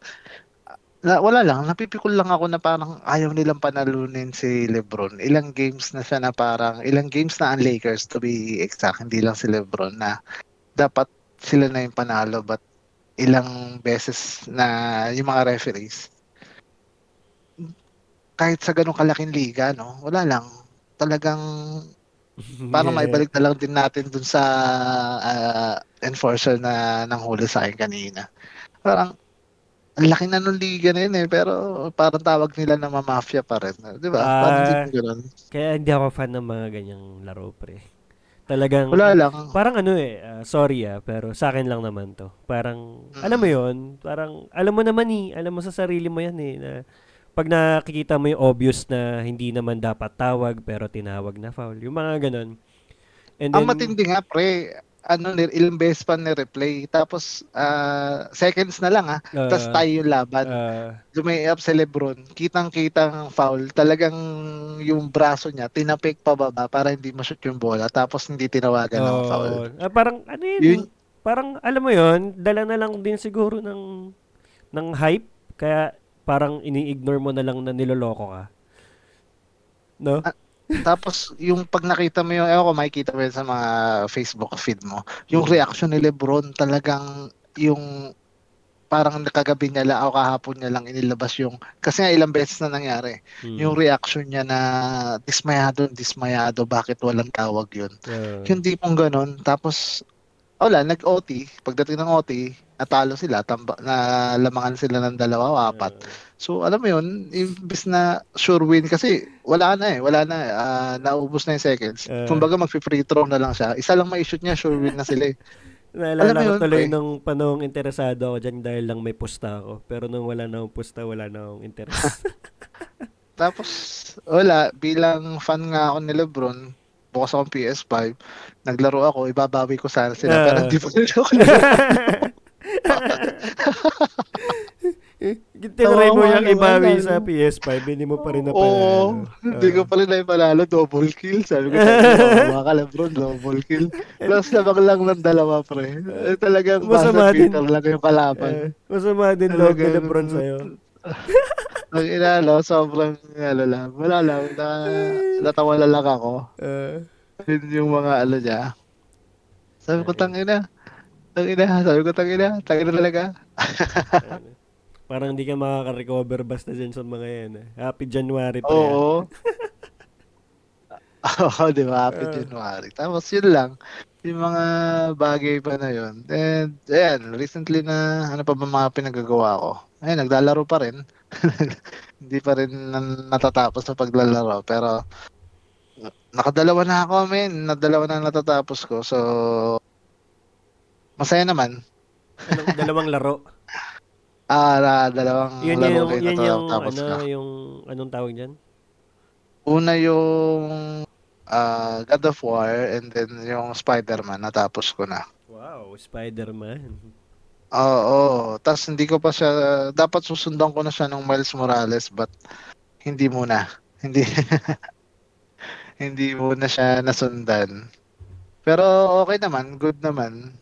Na, wala lang, napipikul lang ako na parang ayaw nilang panalunin si LeBron. Ilang games na siya na parang, ilang games na ang Lakers to be exact, hindi lang si LeBron na dapat sila na yung panalo but ilang beses na yung mga referees kahit sa ganong kalaking liga, no, wala lang. Talagang [laughs] Paano Yeah. may balik na lang din natin dun sa ah, enforcer na nanghuli sa akin kanina. Parang ang laki na nung liga na yun eh, pero parang tawag nila na mamafia pa rin. Di ba? parang Ah. ganun. Kaya hindi ako fan ng mga ganyang laro, pre. Talagang, Wala lang. parang ano eh, ah, sorry ah, pero sa akin lang naman to. Parang, Mm. alam mo yon parang, alam mo naman eh, alam mo sa sarili mo yan eh, na pag nakikita mo yung obvious na hindi naman dapat tawag, pero tinawag na foul. Yung mga ganon. And Ang matindi nga, pre, ano, ilang beses pa ni-replay. Tapos, ah, seconds na lang ah. ah, Tapos tayo yung laban. ah, Lumayap si Lebron. Kitang-kitang foul. Talagang yung braso niya, tinapik pababa para hindi ma-shoot yung bola. Tapos hindi tinawagan ng oo. foul. Ah, parang, ano yun, Yun- parang, alam mo yon dala na lang din siguro ng, ng hype. Kaya, parang ini-ignore mo na lang na niloloko ka. No? Ah, Tapos, yung pag nakita mo yung, ewan ko, makikita mo yun sa mga Facebook feed mo, yung reaction ni Lebron talagang yung parang nakagabi niya lang o kahapon niya lang inilabas yung kasi nga ilang beses na nangyari Mm. yung reaction niya na dismayado dismayado bakit walang tawag yun Ah. yung tipong ganun tapos wala, nag-OT. Pagdating ng OT, natalo sila, tamba, na lamangan sila ng dalawa o apat. So, alam mo yun, imbis na sure win kasi wala na eh, wala na, uh, naubos na yung seconds. Uh, Kumbaga mag-free throw na lang siya. Isa lang ma-shoot niya, sure win na sila eh. Naalala ko tuloy eh. nung panahong interesado ako dyan dahil lang may pusta ako. Pero nung wala na akong pusta, wala na akong interest. [laughs] Tapos, wala, bilang fan nga ako ni Lebron, bukas akong PS5, naglaro ako, ibabawi ko sana sila, uh, pero hindi pa nila ako [laughs] Tinry mo yung ibawi sa PS5, hindi mo pa rin napanalo. Oo, hindi ko pa rin naipanalo. Double kill. Sabi ko, mga [laughs] kalabron, double kill. Plus labang lang ng dalawa, pre. Eh, talagang masama din. Lang yung kalaban. Uh, masama din log ni Lebron sa'yo. [laughs] Ang inalo, sobrang, ano lang, wala lang, na, natawa lang ako. Uh, Yun yung mga, ano niya. Sabi ko, tangina. Tangina, sabi ko, tangina. Tangina talaga. Parang hindi ka makaka-recover basta dyan sa mga yan. Eh. Happy January pa Oo. [laughs] [laughs] Oo, di ba? Happy uh, January. Tapos yun lang. Yung mga bagay pa na yun. And, ayan, recently na, ano pa ba mga pinagagawa ko? Ayan, naglalaro pa rin. [laughs] hindi pa rin natatapos sa paglalaro. Pero, nakadalawa na ako, men. Nadalawa na natatapos ko. So, masaya naman. Dalawang [laughs] laro? Ah, na, dalawang yun laro yung, kayo yun yung, tapos ano, ka. yung, anong tawag dyan? Una yung uh, God of War and then yung Spider-Man natapos ko na. Wow, Spider-Man. Oo, tapos hindi ko pa siya, dapat susundan ko na siya ng Miles Morales but hindi muna. Hindi, [laughs] hindi muna siya nasundan. Pero okay naman, good naman.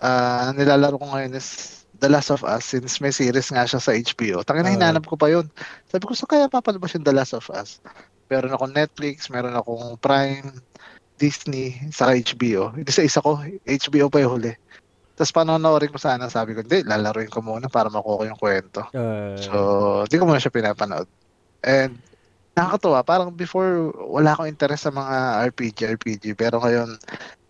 Uh, nilalaro ko ngayon is The Last of Us since may series nga siya sa HBO. Tangin na uh, hinanap ko pa yun. Sabi ko, so kaya papalabas yung The Last of Us? Meron akong Netflix, meron akong Prime, Disney, sa HBO. Hindi sa isa ko, HBO pa yung huli. Tapos panonoorin ko sana, sabi ko, hindi, lalaroin ko muna para makuha ko yung kwento. Uh, so, hindi ko muna siya pinapanood. And, nakakatuwa, parang before, wala akong interest sa mga RPG, RPG. Pero ngayon,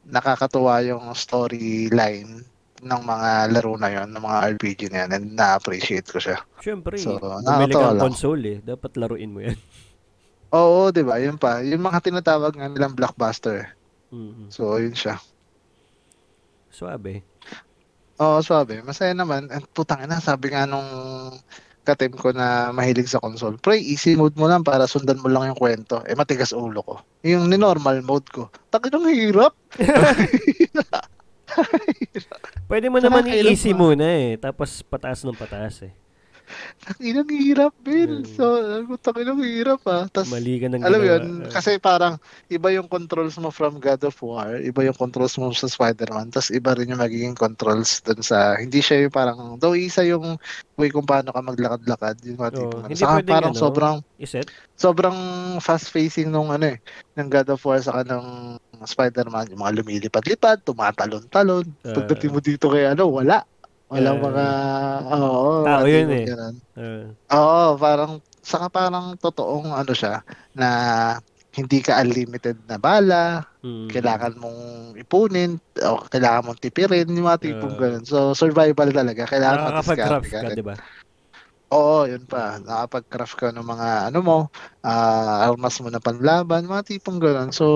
nakakatuwa yung storyline ng mga laro na yon ng mga RPG na yan and na-appreciate ko siya. Siyempre, so, bumili kang console eh. Dapat laruin mo yan. [laughs] Oo, di ba? Yun pa. Yung mga tinatawag nga nilang blockbuster. Mm-hmm. So, yun siya. Suabe. Oo, suabe. Masaya naman. And putang ina, sabi nga nung katim ko na mahilig sa console. Pre, easy mode mo lang para sundan mo lang yung kwento. Eh, matigas ulo ko. Yung ni normal mode ko. Takin hirap. [laughs] Pwede mo naman i-easy muna eh. Tapos pataas ng pataas eh. Takinang hirap, Ben. Hmm. So, takinang hirap ah. Tas, Mali ka ng Alam yun, uh, kasi parang iba yung controls mo from God of War, iba yung controls mo sa Spider-Man, tas iba rin yung magiging controls dun sa, hindi siya yung parang, though isa yung way kung paano ka maglakad-lakad. Yung mga oh, hindi Saka pwedeng, parang ano, sobrang, iset? sobrang fast-facing nung ano eh, ng God of War sa kanang Spider-Man, yung mga lumilipad-lipad, tumatalon-talon. Uh, Pagdating mo dito kay ano, wala. Walang uh, mga, oo. Tao yun eh. Uh. Oo, parang, saka parang totoong ano siya, na hindi ka unlimited na bala, hmm. kailangan mong ipunin, o kailangan mong tipirin, yung mga tipong uh, ganun. So, survival talaga. Kailangan Nakakapag-craft ka, ka di ba? Oo, yun pa. Nakapag-craft ka ng mga ano mo, uh, armas mo na panlaban, mga tipong ganun. So,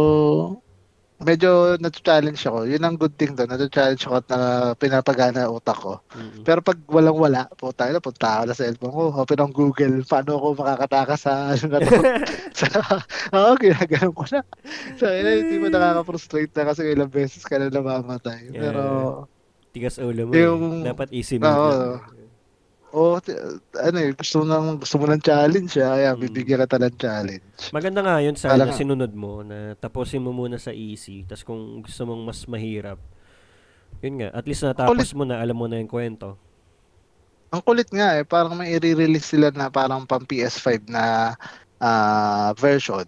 medyo na-challenge ako. Yun ang good thing doon. Na-challenge ako at na pinapagana utak ko. Mm-hmm. Pero pag walang-wala, puta na, punta ako na sa cellphone ko. Open ang Google. Paano ako makakataka sa ano na to? sa, [laughs] [laughs] oo, oh, ginaganon ko na. So, yun, hindi mo nakaka-frustrate na kasi ilang beses ka na namamatay. Yeah. Pero, tigas ulo mo. Yung, eh. Dapat easy mo. Oo. Oh, ano eh, gusto mo ng, gusto mo ng challenge, ah, kaya mm. bibigyan ka ng challenge. Maganda nga yun sa Alam, sinunod mo, na tapusin mo muna sa easy, tapos kung gusto mong mas mahirap, yun nga, at least natapos kulit, mo na, alam mo na yung kwento. Ang kulit nga eh, parang may i-release sila na parang pang PS5 na uh, version.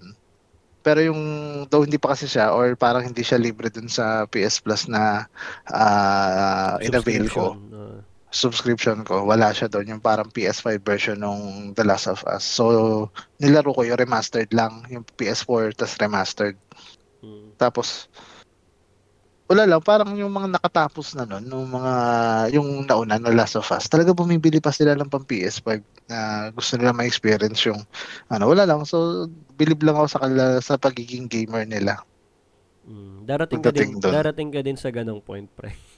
Pero yung, though hindi pa kasi siya, or parang hindi siya libre dun sa PS Plus na uh, in-avail ko. Uh, subscription ko, wala siya doon yung parang PS5 version ng The Last of Us. So, nilaro ko yung remastered lang, yung PS4 tas remastered. Hmm. Tapos wala lang, parang yung mga nakatapos na nun, yung mga, yung nauna no Last of Us, talaga bumibili pa sila ng pang PS5 na gusto nila ma-experience yung, ano, wala lang. So, bilib lang ako sa, kala, sa pagiging gamer nila. Mm, darating ka din, darating ka din sa ganong point, pre. [laughs]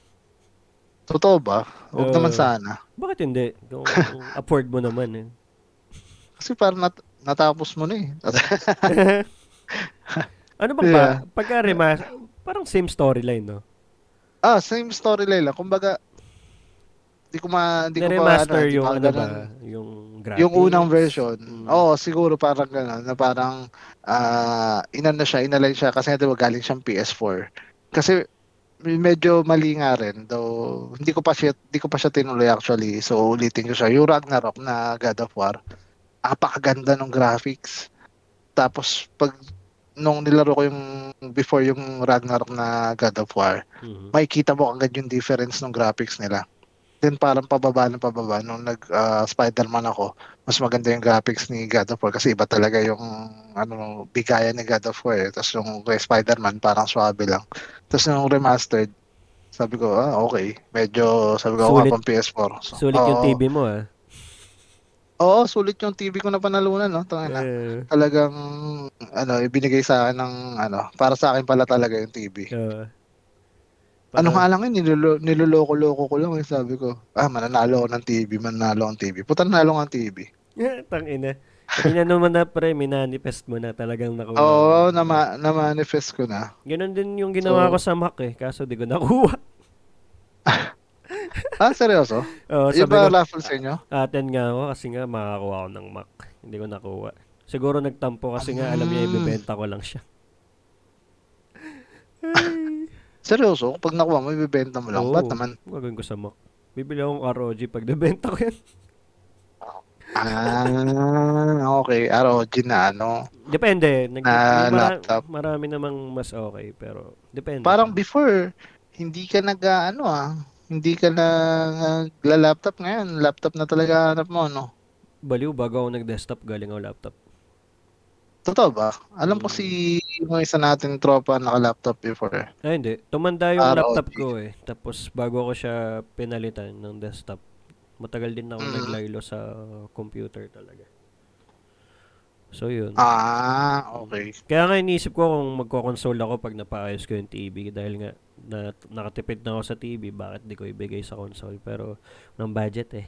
Totoo ba? Huwag Oo. naman sana. Bakit hindi? Kung, [laughs] afford mo naman eh. Kasi parang nat- natapos mo na eh. [laughs] Ano ba? Pagka remas, parang same storyline, no? ah, same storyline lang. Kumbaga, di ko ma, di ko pa, di yung pa ano ba? Yung graphics. Yung unang version. Mm. Oo, siguro parang gano'n. Na parang, ah, inan na siya, inalign siya. Kasi nga, di ba, galing siyang PS4. Kasi, medyo mali nga rin. Though, hindi ko pa siya, hindi ko pa siya tinuloy actually. So, ulitin ko siya. Yung Ragnarok na God of War, apakaganda ng graphics. Tapos, pag, nung nilaro ko yung before yung Ragnarok na God of War, Mhm. makikita mo agad yung difference ng graphics nila. Then parang pababa ng pababa nung nag ah, Spider-Man ako, mas maganda yung graphics ni God of War kasi iba talaga yung ano bigayan ni God of War. Eh. Tapos yung Spider-Man parang swabe lang. Tapos nung remastered, sabi ko, ah, okay. Medyo, sabi ko, Sulit. ako pang PS4. So, Sulit yung oo. TV mo, ah. Oo, sulit yung TV ko na panalunan, no? Tangina. Eh, Talagang, ano, ibinigay sa akin ng, ano, para sa akin pala talaga yung TV. oo. Ano Parang- nga lang yun, nilulo, niloloko-loko ko lang eh, sabi ko. Ah, mananalo ako ng TV, mananalo ako ng TV. Puta, nanalo ako ng TV. Tangina. Tingnan naman na pre, minanifest mo na talagang nakuha. Oo, na, na-manifest ko na. Ganon din yung ginawa So- ko sa Mac eh, kaso di ko nakuha. [laughs] Ah, seryoso? Oo, sabi ba ko, raffle sa inyo? aten nga ako kasi nga makakuha ako ng Mac. Hindi ko nakuha. Siguro nagtampo kasi nga alam niya ibebenta ko lang siya. [laughs] Seryoso? Pag nakuha mo, ibibenta mo lang. Oo. Ba't naman? Gagawin ko sa Mac. Bibili akong ROG pag nabenta ko yan. [laughs] Ah, okay. ROG na ano. Depende. Nag- Na mara- laptop. Marami namang mas okay, pero depende. Parang before, hindi ka nag, ah, ano ah, hindi ka nagla-laptop ngayon. Laptop na talaga hanap mo, no? Baliw, bago ako nag-desktop, galing ako laptop. Totoo ba? Alam ko Mm. si yung isa natin tropa naka-laptop before. Ay, hindi. Tumanda yung ROG. laptop ko eh. Tapos bago ako siya pinalitan ng desktop, matagal din ako Mm. naglaylo sa computer talaga. So yun. Ah, okay. Kaya nga iniisip ko kung magko-console ako pag napaayos ko yung TV dahil nga na, nakatipid na ako sa TV, bakit di ko ibigay sa console? Pero ng budget eh.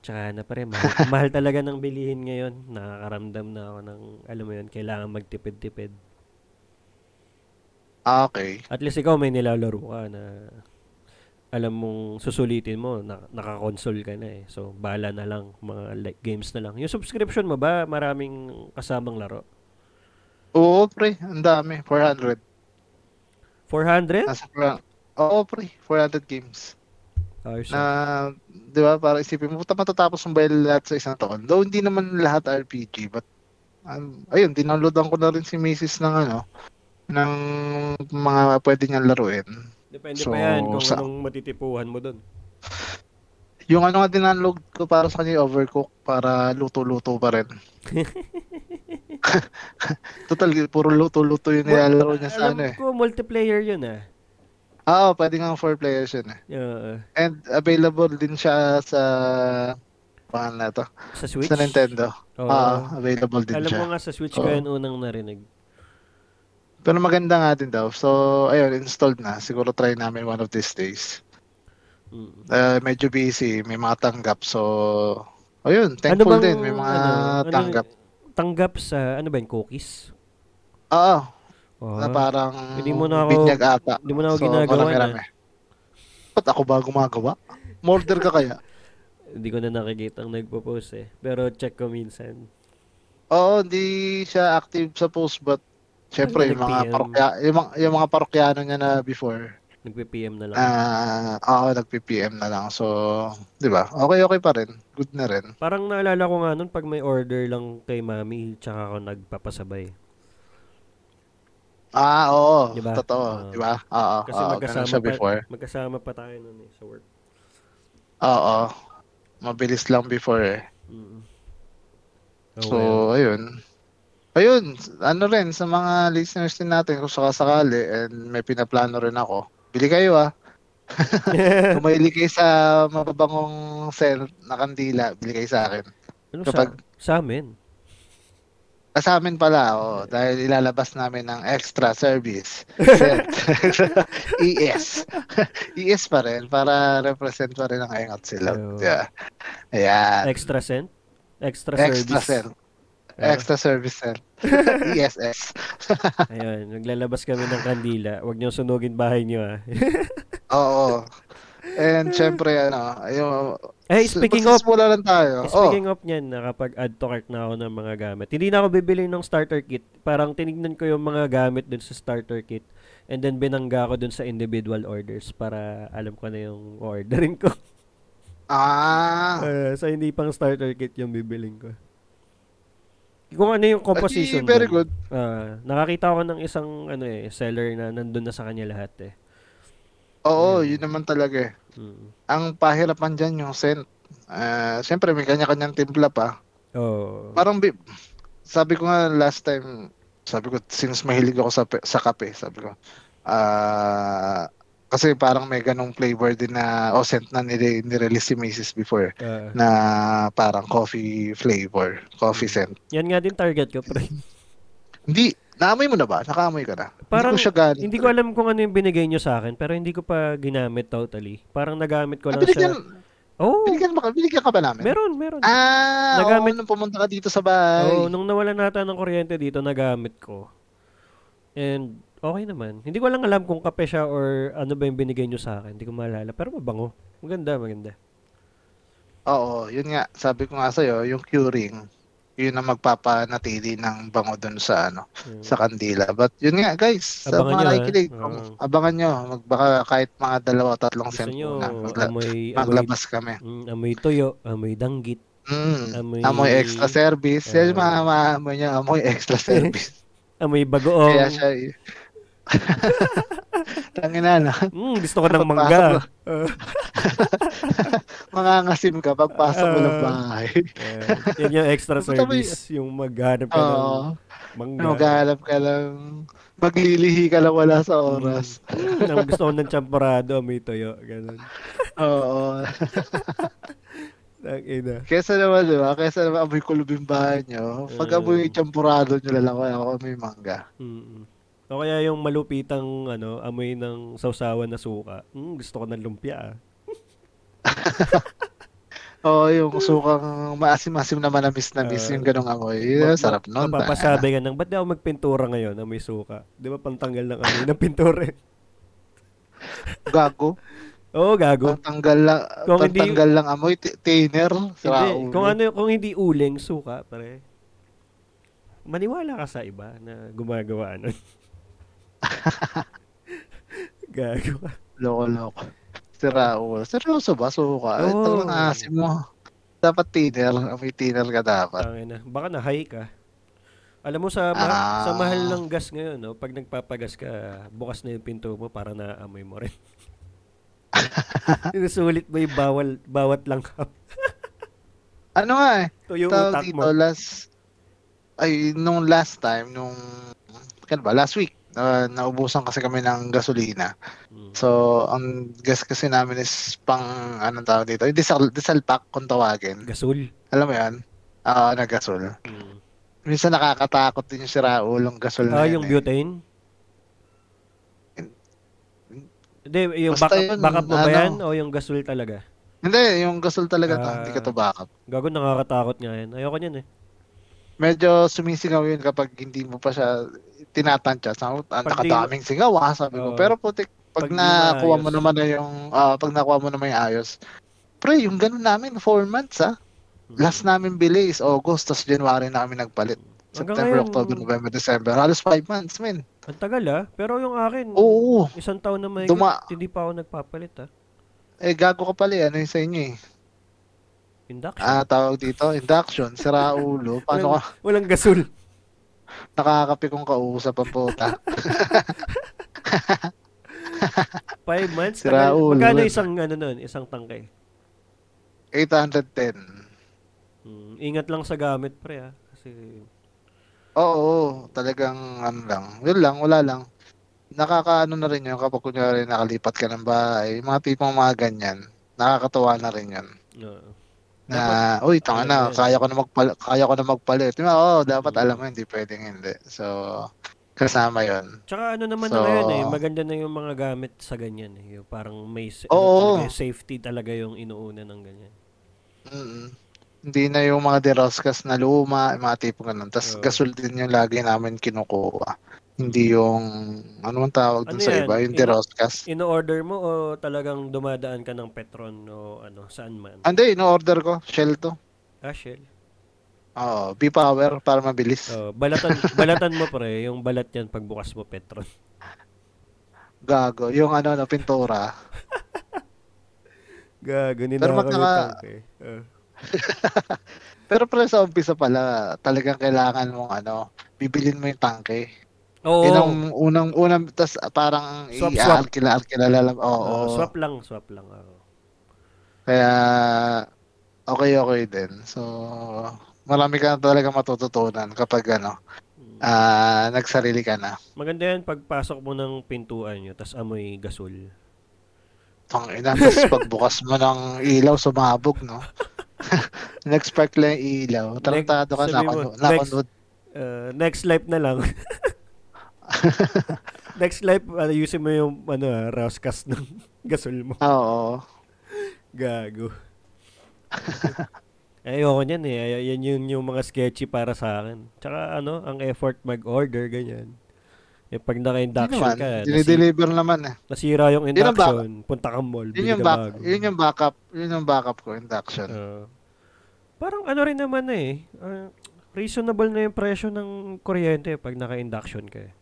Tsaka na pa rin, mahal, [laughs] mahal talaga ng bilihin ngayon. Nakakaramdam na ako ng, alam mo yun, kailangan magtipid-tipid. Ah, okay. At least ikaw may nilalaro ka na alam mong susulitin mo, na, naka-console ka na eh. So, bala na lang, mga like, games na lang. Yung subscription mo ba, maraming kasamang laro? Oo, pre. Ang dami. 400. 400? Nasa Oo, pre. 400 games. Ayos Na, ah. di ba, para isipin mo, matatapos mo ba lahat sa isang taon? Though hindi naman lahat RPG, but, um, ayun, dinownloadan ko na rin si Mrs. ng ano, ng mga pwede niyang laruin. Depende So, pa yan kung sa- anong matitipuhan mo doon. Yung ano nga dinunload ko para sa kanya Overcook para luto-luto pa rin. [laughs] Total, puro luto-luto yung nilalaro niya sa Alam ano eh. ko, multiplayer yun ah. Ah, Oo, pwede nga 4 players yun eh. Oo. And available din siya sa pangalan na to. sa Switch? Sa Nintendo. Oo. Ah, available din Alam siya. ko nga sa Switch ko Oo. yan unang narinig. Pero maganda nga din daw. So, ayun, installed na. Siguro try namin one of these days. Uh, medyo busy, may mga tanggap. So, ayun, thankful din. May mga ano, tanggap. tanggap sa, ano ba yun, cookies? Oo, Oh, na parang Hindi mo na ako- binyag ata. Hindi mo na ako So, ginagawa marami-rami. Ba't ako ba gumagawa? Morder ka kaya? [laughs] Hindi ko na nakikita ang nagpo-post eh. Pero check ko minsan. Oo, hindi siya active sa post but syempre Ano, yung mga parokya, yung, mga- yung mga parokyano niya na before, Nagpe-PM na lang. ah, oo, nagpi-PM na lang. So, 'di ba? Okay, okay pa rin. Good na rin. Parang naalala ko nga nun pag may order lang kay mami, tsaka ako nagpapasabay. Ah, oo. Di ba? Totoo, Oo. 'di ba? Oo, Kasi oo, magkasama siya pa, before. magkasama pa tayo nun eh, sa work. Oo. Mabilis lang before eh. Mm. Oh, So, well. ayun. Ayun, ano rin sa mga listeners din natin kung sakasakali and may pinaplano rin ako. bili kayo ah. [laughs] Kung mahilig kayo sa mababangong scent na kandila, bili kayo sa akin. ano Kapag- sa, sa amin? Ah, sa amin pala, oh, dahil ilalabas namin ng extra service. [laughs] ES. [laughs] ES pa rin, para represent pa rin ang Engot sila. Yeah. Ayan. Extra cent? Extra, Extra service. scent. Ah. Extra service scent. [laughs] ESS. [laughs] Ayun, naglalabas kami ng kandila. Huwag niyo sunugin bahay niyo ah. [laughs] Oo. And syempre, ano, yung... Eh, speaking of, magsisimula lang tayo. Oh, speaking of niyan, nakapag-add to cart na ako ng mga gamit. Hindi na ako bibili ng starter kit. Parang tinignan ko yung mga gamit dun sa starter kit. And then binangga ko dun sa individual orders para alam ko na yung orderin ko. ah, Uh, so hindi pang starter kit yung bibiling ko. Kung ano yung composition. Adi, very dun. good. Ah, nakakita ko ng isang ano eh, seller na nandun na sa kanya lahat eh. Oo, yun naman talaga eh. Mm. Ang pahirapan dyan yung scent. Ah, syempre, may kanya-kanyang timpla pa. Oh. Parang, bi- sabi ko nga last time, sabi ko, since mahilig ako sa, sa kape, sabi ko, ah, kasi parang may ganong flavor din na, o scent na nire- nirelease si Macy's before, Ah, na parang coffee flavor, coffee scent. yan nga din target ko, pre. Hindi, naamoy mo na ba? Nakaamoy ka na? Parang, hindi ko siya galing. Hindi ko alam kung ano yung binigay nyo sa akin, pero hindi ko pa ginamit totally. Parang nagamit ko Ah, lang binigyan, siya. Oh, binigyan, ba, binigyan ka ba namin? meron, meron. Ah, Nagamit- oo, nung pumunta ka dito sa bahay. Oh, nung nawala nata ng kuryente dito, nagamit ko. And okay naman. Hindi ko lang alam kung kape siya or ano ba yung binigay nyo sa akin. Hindi ko maalala. Pero mabango. Maganda, maganda. Oo, yun nga. Sabi ko nga sa'yo, yung curing, yun ang magpapanatili ng bango dun sa ano, Mm. sa kandila. But yun nga, guys, sa Abangan mga nyo, ah. nakikinig, Oo. um, abangan nyo, magbaka kahit mga dalawa, tatlong cent nyo, muna. Magla- amoy, amoy, maglabas kami. mm, amoy tuyo, amoy danggit, Mm. amoy, Amoy extra service. Yan Ah. mga maamoy niya, amoy extra [laughs] service. amoy bagoong. Kaya siya, [laughs] Tangina na. Mm, gusto ko ng mangga. Uh, [laughs] Mangangasim ka pagpasok mo ng Ah. bahay. uh, yan yung extra service. Yung maghanap ka ng mangga. Maghanap ka lang. Maglilihi ka lang wala sa oras. [laughs] Mm, ang gusto ko ng champorado, amoy tuyo. Ganun. Oo. Ang ina. Kesa naman, di ba? Kesa naman amoy kulub yung bahay nyo. Pag amoy champurado nyo lang ako, ako may mangga. Mm. O kaya yung malupitang ano, amoy ng sausawan na suka. Mm, gusto ko ng lumpia. ah. [laughs] Oo, yung sukang maasim-asim na manamis-namis, Ah. yung ganong amoy. Yeah, Ma- sarap nun. Mapapasabi [laughs] ka ng, ba't di ako magpintura ngayon na may suka? Di ba pantanggal ng amoy ng pintura? eh? [laughs] Gago. Oo, gago. Pantanggal lang, Kung hindi- pantanggal lang amoy. T- Hindi, ulo. kung ano, kung hindi uling, suka, pare. Maniwala ka sa iba na gumagawa nun. [laughs] gago ka. Loko-loko. Sira ulo. Seryoso ba? Suka. Oo. talagang asim mo. Dapat thinner. Amoy thinner ka dapat. Tangin na. Baka na-high ka. Alam mo sa ma- Ah. sa mahal ng gas ngayon, no, pag nagpapagas ka, bukas na yung pinto mo para naamoy mo rin. [laughs] Sinusulit mo yung bawal, bawat langhap. [laughs] Ano nga eh. To yung tawag utak dito, mo. last, ay, nung last time, nung, kailan ba, last week, na naubusan kasi kami ng gasolina. Mm. So, ang gas kasi namin is pang, anong tawag dito, yung diesel, diesel pack kung tawagin. Gasol. Alam mo yan? Oo, na gasol. Mm. Minsan nakakatakot din yung siraulong gasol na Ah, yun yung eh. butane? Hindi, yung Basta backup, yun, backup mo ba ano? yan? O yung gasol talaga? Hindi, yung gasol talaga to, Ah. hindi ka to backup. Gago, nakakatakot nga yan. Ayoko niyan eh. Medyo sumisingaw yun kapag hindi mo pa siya tinatansya. Sa ang di- nakadaming singaw, ah, sabi ko. Oo. Pero putik, pag, Pag nakuha mo naman na yung, ah, pag nakuha mo naman yung ayos, pre, yung ganun namin, 4 months ah. Mm. Last namin bili is August, tapos January na kami nagpalit. September, ngayon, October, November, December. Halos 5 months, men. Ang tagal ah. Pero yung akin, Oo. isang taon na may Duma- hindi pa ako nagpapalit ah. Eh, gago ka pala, eh. ano yung sa inyo eh. Induction. Ah, tawag dito, induction, sira [laughs] ulo. Paano ka, Walang gasol. nakakapi kong kausap ang puta. [laughs] Five months? Sira Tagal. ulo. Magkano isang ano nun? Isang tangkay? 810. Hmm, ingat lang sa gamit pre ah. Kasi Oo, talagang ano lang. Yun lang, wala lang. nakakaano na rin yun kapag kunyari nakalipat ka ng bahay, mga tipong mga ganyan, nakakatuwa na rin yun. Oo. Na, uy, tanga na, kaya ko na magpalit, kaya ko na magpalit. Diba? Oo, dapat Mm. alam mo, hindi pwedeng hindi. So, kasama yun. Tsaka ano naman So- na ngayon eh, maganda na yung mga gamit sa ganyan eh. Yung parang may Oo. ano talaga, safety talaga yung inuuna ng ganyan. Mm. Hindi na yung mga deroskas na luma, mga tipo ganun. Tapos Oo. gasol din yung lagi namin kinukuha. Hindi yung, ano man tawag dun Ano sa yan? iba, yung Ino- deroskas. Ino-order mo o talagang dumadaan ka ng Petron o ano, saan man? Hindi, ino-order ko. Shell to. Ah, Shell. Oo, B-Power para mabilis. Oh, balatan [laughs] balatan mo pre, yung balat yan pagbukas mo Petron. Gago. Yung ano, no, pintura. [laughs] Gago, Pero ninakaw magkaka- tangke. Oh. [laughs] Pero pre sa umpisa pala, talagang kailangan mong ano, bibilin mo yung tangke. Oo. Yun ang unang, unang, tas parang Swap, swap. i-alkila-alkila lang. Oo. Oo, swap lang, swap lang. oo. Kaya, okay, okay din. So, marami ka na talaga matututunan kapag ano, Mm. ah nagsarili ka na. Maganda yan pagpasok mo ng pintuan nyo, tas amoy gasol. Tang ina, tapos pagbukas mo ng ilaw, sumabog, no? [laughs] [laughs] Nag-spark lang yung ilaw. Tarantado ka, mo, nakanu- next. Uh, next life na lang. [laughs] next life, ano, ayusin mo yung ano, ah, raskas ng [laughs] gasol mo. Oo. Gago. [laughs] Ayoko niyan eh. Ay- Yan yun yung mga sketchy para sa akin. Tsaka ano, ang effort mag-order, ganyan. Eh, pag naka-induction ka, Dinideliver naman eh. nasira yung induction, punta kang mall, Yun yung, back, bago. yun yung backup. Yun yung backup ko, induction. Ah. parang ano rin naman eh. ah, reasonable na yung presyo ng kuryente pag naka-induction ka eh.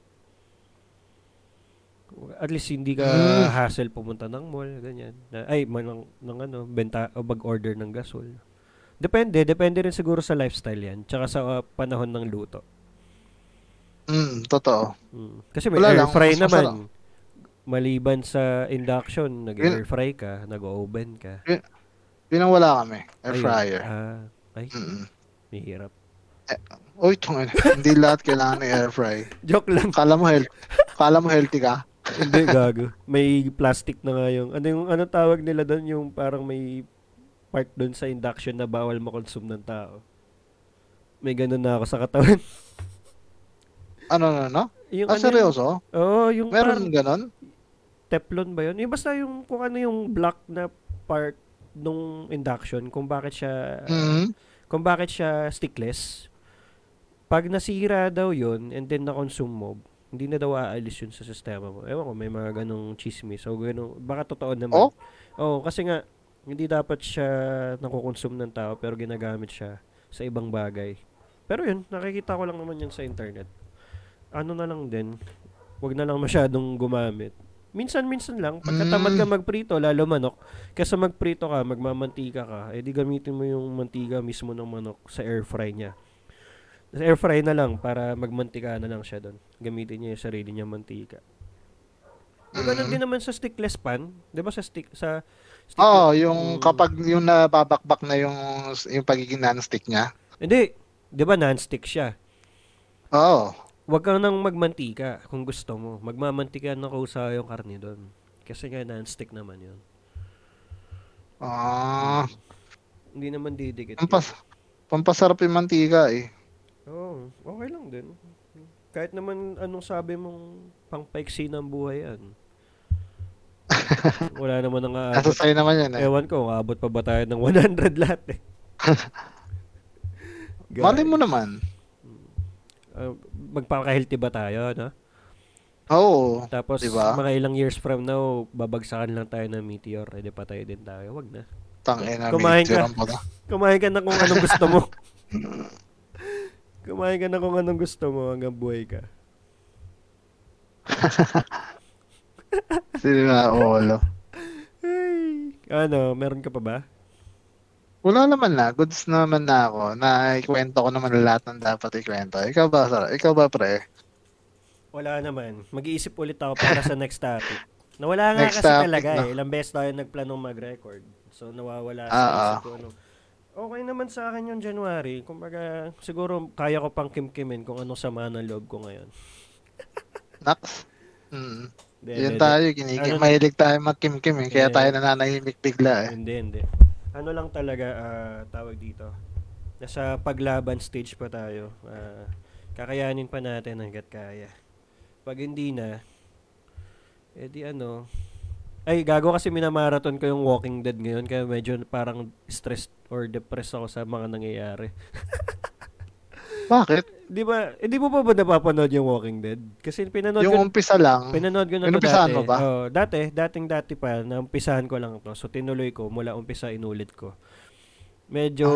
At least hindi ka Mm. hassle pumunta ng mall, ganyan. Ay, man, ng, ng ano, benta o mag-order ng gasol. Depende, depende rin siguro sa lifestyle yan. Tsaka sa ah, panahon ng luto. Mm, totoo. Mm. Kasi may Wala air lang, fry naman. masarap. Maliban sa induction, nag-air fry ka, nag-oven ka. Yun ang wala kami. Air Ayun. fryer. Ah, ay, Mm. mahirap. Uy, tungin. [laughs] Hindi lahat kailangan ng air fry. [laughs] Joke lang. Kala mo health, kala mo healthy ka? Hindi, gago. May plastic na nga yung, ano yung, ano tawag nila doon, yung parang may part doon sa induction na bawal makonsume ng tao. May ganun na ako sa katawan. Ano, ano, ano? yung, Ah, ano seryoso? Oo, yung Meron parang ganon? Teflon ba yun? Yung basta yung, kung ano yung black na part nung induction, kung bakit siya, Mm. kung bakit siya stickless. Pag nasira daw yun, and then na-consume mo, hindi na daw aalis yun sa sistema mo. Ewan ko, may mga ganong chismis. O ganong, baka totoo naman. Oh? Oo, kasi nga, hindi dapat siya nakukonsume ng tao, pero ginagamit siya sa ibang bagay. Pero yun, nakikita ko lang naman yun sa internet. Ano na lang din, wag na lang masyadong gumamit. Minsan-minsan lang, pagkatamad ka Mm. magprito, lalo manok, kaysa magprito ka, magmamantika ka, edi gamitin mo yung mantika mismo ng manok sa air fry niya. Air fry na lang para magmantika na lang siya doon. Gamitin niya yung sarili niya mantika. Mm. Ganun din naman sa stickless pan. 'Di ba sa stick sa stick Oo, yung Mm. kapag yung nababakbak na yung yung pagiging non-stick niya. Hindi, 'di ba non-stick siya? Oo. Huwag kang nang magmantika kung gusto mo. Magmamantika na kusa yung karne doon. Kasi nga non-stick naman 'yun. Ah, Hindi naman didikit. pampas pampasarap yung mantika eh. Oo, okay lang din. Kahit naman anong sabi mong pangpaiksi ng buhay yan. [laughs] Wala naman ang aabot. sa'yo naman yan eh. Ewan ko, aabot pa ba tayo ng 100 lahat eh. [laughs] Mali mo naman. Uh, magpaka-healthy ba tayo, no? Oo. Tapos Diba? mga ilang years from now, babagsakan lang tayo ng meteor, edi patay din tayo. Wag na. Tangina, Kumain medyo ka. pala. [laughs] Kumain ka na kung anong gusto mo. Kumain ka na kung anong gusto mo hanggang buhay ka. [laughs] Sino na, olo. Ay, ano, meron ka pa ba? Wala naman na. Goods naman na ako. Na ikwento ko naman lahat ng dapat ikwento. Ikaw ba, Sara? Ikaw ba, pre? Wala naman. Mag-iisip ulit ako para sa next topic. Nawala nga Next kasi topic talaga na. eh. Ilang beses tayo nagplanong mag-record. So nawawala sa Ah, isip ko ano. Okay naman sa akin yung January. Kumbaga, siguro kaya ko pang kimkimin kung anong sama ng loob ko ngayon. Nax? Mm. Hindi, Yan hindi, tayo, ginigil. Ano- Mahilig tayo magkim-kim eh. Kaya Eh. tayo nananahimik bigla eh. Hindi, hindi. Ano lang talaga ah, tawag dito? Nasa paglaban stage pa tayo. Ah, kakayanin pa natin hanggat kaya. Pag hindi na, edi ano, ay gago kasi minamarathon ko yung Walking Dead ngayon kaya medyo parang stressed or depressed ako sa mga nangyayari. [laughs] Bakit? Di ba, hindi mo pa ba napapanood yung Walking Dead? Kasi pinanood ko, Yung umpisa lang. pinanood ko na to dati. mo ba? Oh, dati, dating dati pa, naumpisahan ko lang to. So tinuloy ko, mula umpisa inulit ko. Medyo,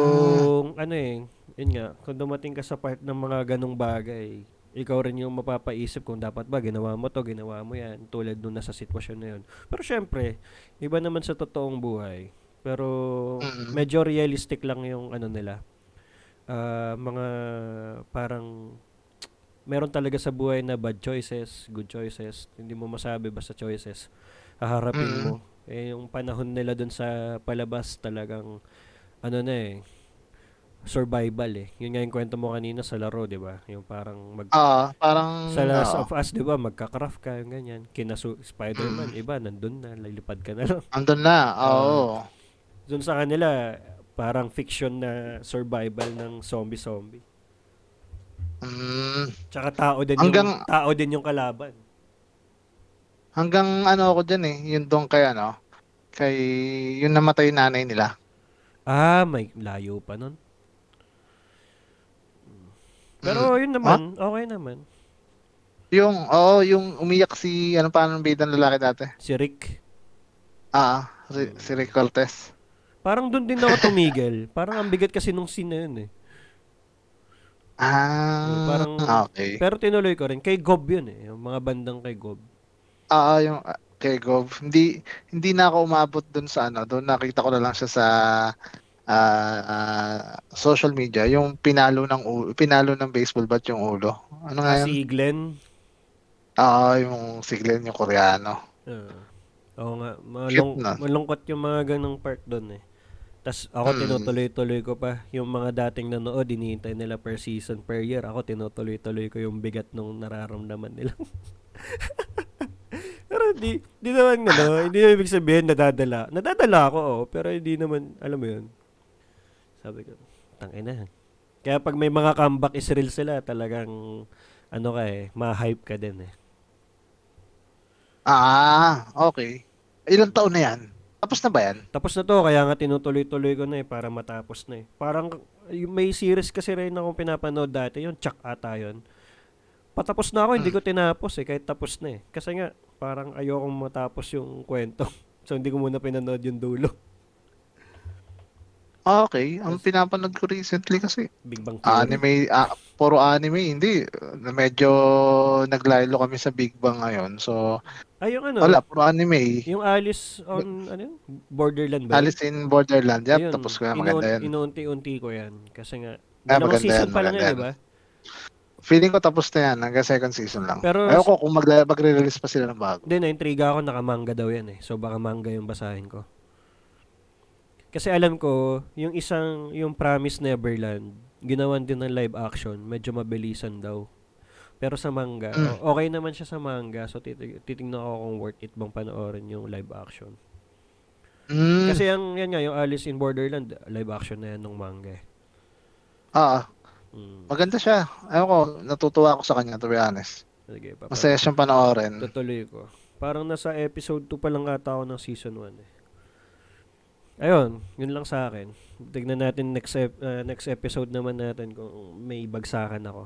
Ah. ano eh, yun nga, kung dumating ka sa part ng mga ganong bagay, ikaw rin yung mapapaisip kung dapat ba ginawa mo to, ginawa mo yan, tulad nung nasa sitwasyon na yun. Pero syempre, iba naman sa totoong buhay. Pero medyo realistic lang yung ano nila. Ah, mga parang meron talaga sa buhay na bad choices, good choices. Hindi mo masabi basta choices. Haharapin mo. Eh, yung panahon nila dun sa palabas talagang ano na eh, survival eh. Yun nga yung kwento mo kanina sa laro, di ba? Yung parang mag... Ah, parang... sa Last oo. of Us, di ba? Magka-craft ka, yung ganyan. Kina Su- Spider-Man, Mm. iba, nandun na, lilipad ka na lang. [laughs] Andun na, Ah. oo. Dun sa kanila, parang fiction na survival ng zombie-zombie. Mm, Tsaka tao din Hanggang- yung tao din yung kalaban. hanggang ano ako dyan eh, yun doon kay ano, kay yung namatay nanay nila. Ah, may layo pa nun. Pero yun naman, okay naman. Yung, oo, yung umiyak si, ano pa ang bidang lalaki dati? Si Rick. Ah, si, si Rick Cortez. Parang doon din ako tumigil. [laughs] Parang ang bigat kasi nung scene na yun eh. Ah, Parang- okay. Pero tinuloy ko rin. Kay Gob yun eh. Yung mga bandang kay Gob. Ah, yung ah, kay Gov. Hindi hindi na ako umabot doon sa ano, doon nakita ko na lang siya sa ah, ah, social media, yung pinalo ng ulo, pinalo ng baseball bat yung ulo. Ano nga Ah, yun? si Glenn. Ah, yung si Glenn, yung Koreano. Ah. Oo nga. Malung- malungkot yung mga ganong part doon eh. Tapos ako Mm. tinutuloy-tuloy ko pa. Yung mga dating nanood, hinihintay nila per season, per year. Ako tinutuloy-tuloy ko yung bigat nung nararamdaman nila. [laughs] pero di, di naman ano, hindi naman ibig sabihin nadadala. Nadadala ako, oh, pero hindi naman, alam mo yun. Sabi ko, tangina. Kaya pag may mga comeback Israel sila, talagang, ano ka eh, ma-hype ka din eh. Ah, okay. Ilang taon na yan? Tapos na ba yan? Tapos na to, kaya nga tinutuloy-tuloy ko na eh, para matapos na eh. Parang, may series kasi rin akong pinapanood dati, yung Chuck ata yun. Patapos na ako, hindi ko tinapos eh, kahit tapos na eh. Kasi nga, parang ayokong matapos yung kwento. [laughs] So, hindi ko muna pinanood yung dulo. Ah, okay. Ang pinapanood ko recently kasi Big Bang Theory. anime, ah, puro anime, hindi. Medyo naglaylo kami sa Big Bang ngayon. So, Ay, yung ano, wala, puro anime. yung Alice on, ano yun? Borderland ba? Alice in Borderland. Yep, Ayun, tapos ko yan. Maganda yan. Inuunti-unti ko yan. Kasi nga, Ah, dalawang maganda season yan, pa lang maganda yan, di yan. ba? Feeling ko tapos na yan. Hanggang second season lang. Pero- Ayaw ko kung magla- magre-release pa sila ng bago. Hindi, na-intriga ako, nakamanga daw yan eh. So, baka manga yung basahin ko. Kasi alam ko, yung isang, yung Promise Neverland, ginawan din ng live action, medyo mabilisan daw. Pero sa manga, Mm. okay naman siya sa manga, so titig- titignan ko kung worth it bang panoorin yung live action. Mm. Kasi yung, yan nga, yung Alice in Borderland, live action na yan ng manga eh. Ah, Mm. maganda siya. Ayaw ko, natutuwa ako sa kanya, to be honest. Sige, papa- Masaya siyang panoorin. Tutuloy ko. Parang nasa episode 2 pa lang ata ako ng season 1 eh. Ayun, yun lang sa akin. Tignan natin next ep- uh, next episode naman natin kung may bagsakan ako.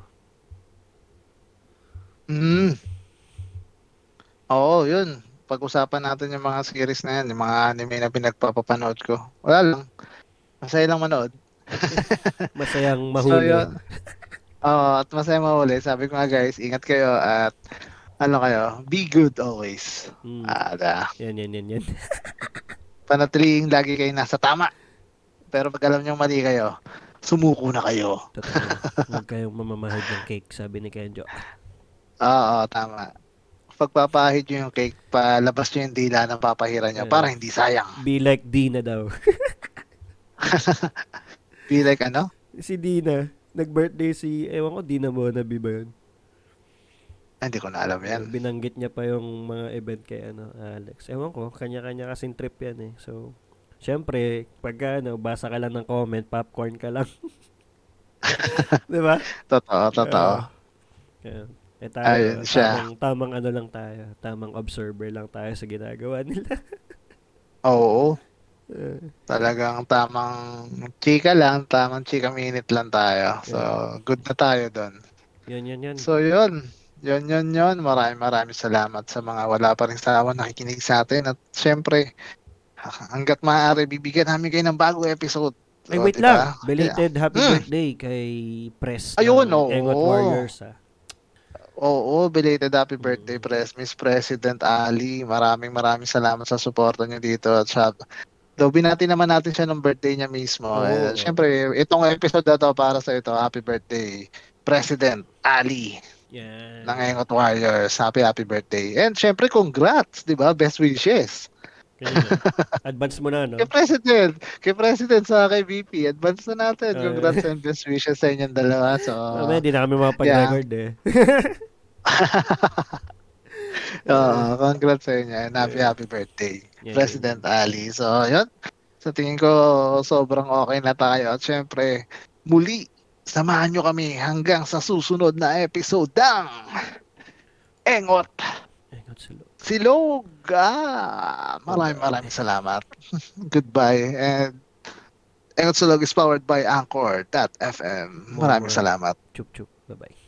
Mm. Oo, yun. Pag-usapan natin yung mga series na yan, yung mga anime na pinagpapapanood ko. Wala lang. Masaya lang manood. [laughs] Masayang So, mahuli. yun. Oo, at masaya mahuli. Sabi ko nga guys, ingat kayo at ano kayo, be good always. Mm. Ah, Yan, yan, yan, yan. [laughs] panatiling lagi kayo nasa tama. Pero pag alam nyo mali kayo, sumuko na kayo. Totoo. [laughs] Huwag kayong mamamahid ng cake, sabi ni Kenjo. Oo, tama. Pagpapahid nyo yung cake, palabas nyo yung dila ng papahiran nyo Yeah. para hindi sayang. Be like Dina daw. [laughs] Be like ano? si Dina, nag-birthday si, ewan ko, Dina Monabi ba yun? Ay, hindi ko na alam yan. Binanggit niya pa yung mga event kay ano, Alex. Ewan ko, kanya-kanya kasing trip yan eh. So, syempre, pag ano, basa ka lang ng comment, popcorn ka lang. [laughs] Di ba? Totoo, totoo. Kaya, eh tayo, Ayun siya. tamang, tamang ano lang tayo, tamang observer lang tayo sa ginagawa nila. [laughs] Oo. Eh, Talagang tamang chika lang, tamang chika minute lang tayo. So, good na tayo doon. yun, yun, yun. So, yun. Yun, yun, yun. Maraming maraming salamat sa mga wala pa rin sawa nakikinig sa atin. At syempre, hanggat maaari, bibigyan namin kayo ng bagong episode. Ay, So, wait diba? lang. Belated happy Mm. birthday kay Press Ayun, oo. Engot Warriors. Ah. Oo, belated happy birthday, Press Miss President Ali. Maraming maraming salamat sa suporta niyo dito. At siya, though binati naman natin siya ng birthday niya mismo. Oo. Eh, Siyempre, itong episode na to para sa ito. Happy birthday, President Ali Yan. ng Engot Warriors. Happy, happy birthday. And syempre, congrats, di ba? Best wishes. [laughs] Advance mo na, no? Kay President, kay President sa kay VP, advance na natin. Congrats and best wishes sa inyong dalawa. So, Mamaya, di na kami makapag-record eh. [laughs] Oo, congrats sa inyo and happy happy birthday, Yeah. President Ali. So, yun. Sa tingin ko, sobrang okay na tayo. At syempre, muli, samahan nyo kami hanggang sa susunod na episode ng Engot Engot silo. Silog. Ah, maraming maraming salamat. [laughs] Goodbye. And Engot Silog is powered by Anchor.fm. Maraming salamat. Chup chup. Bye-bye.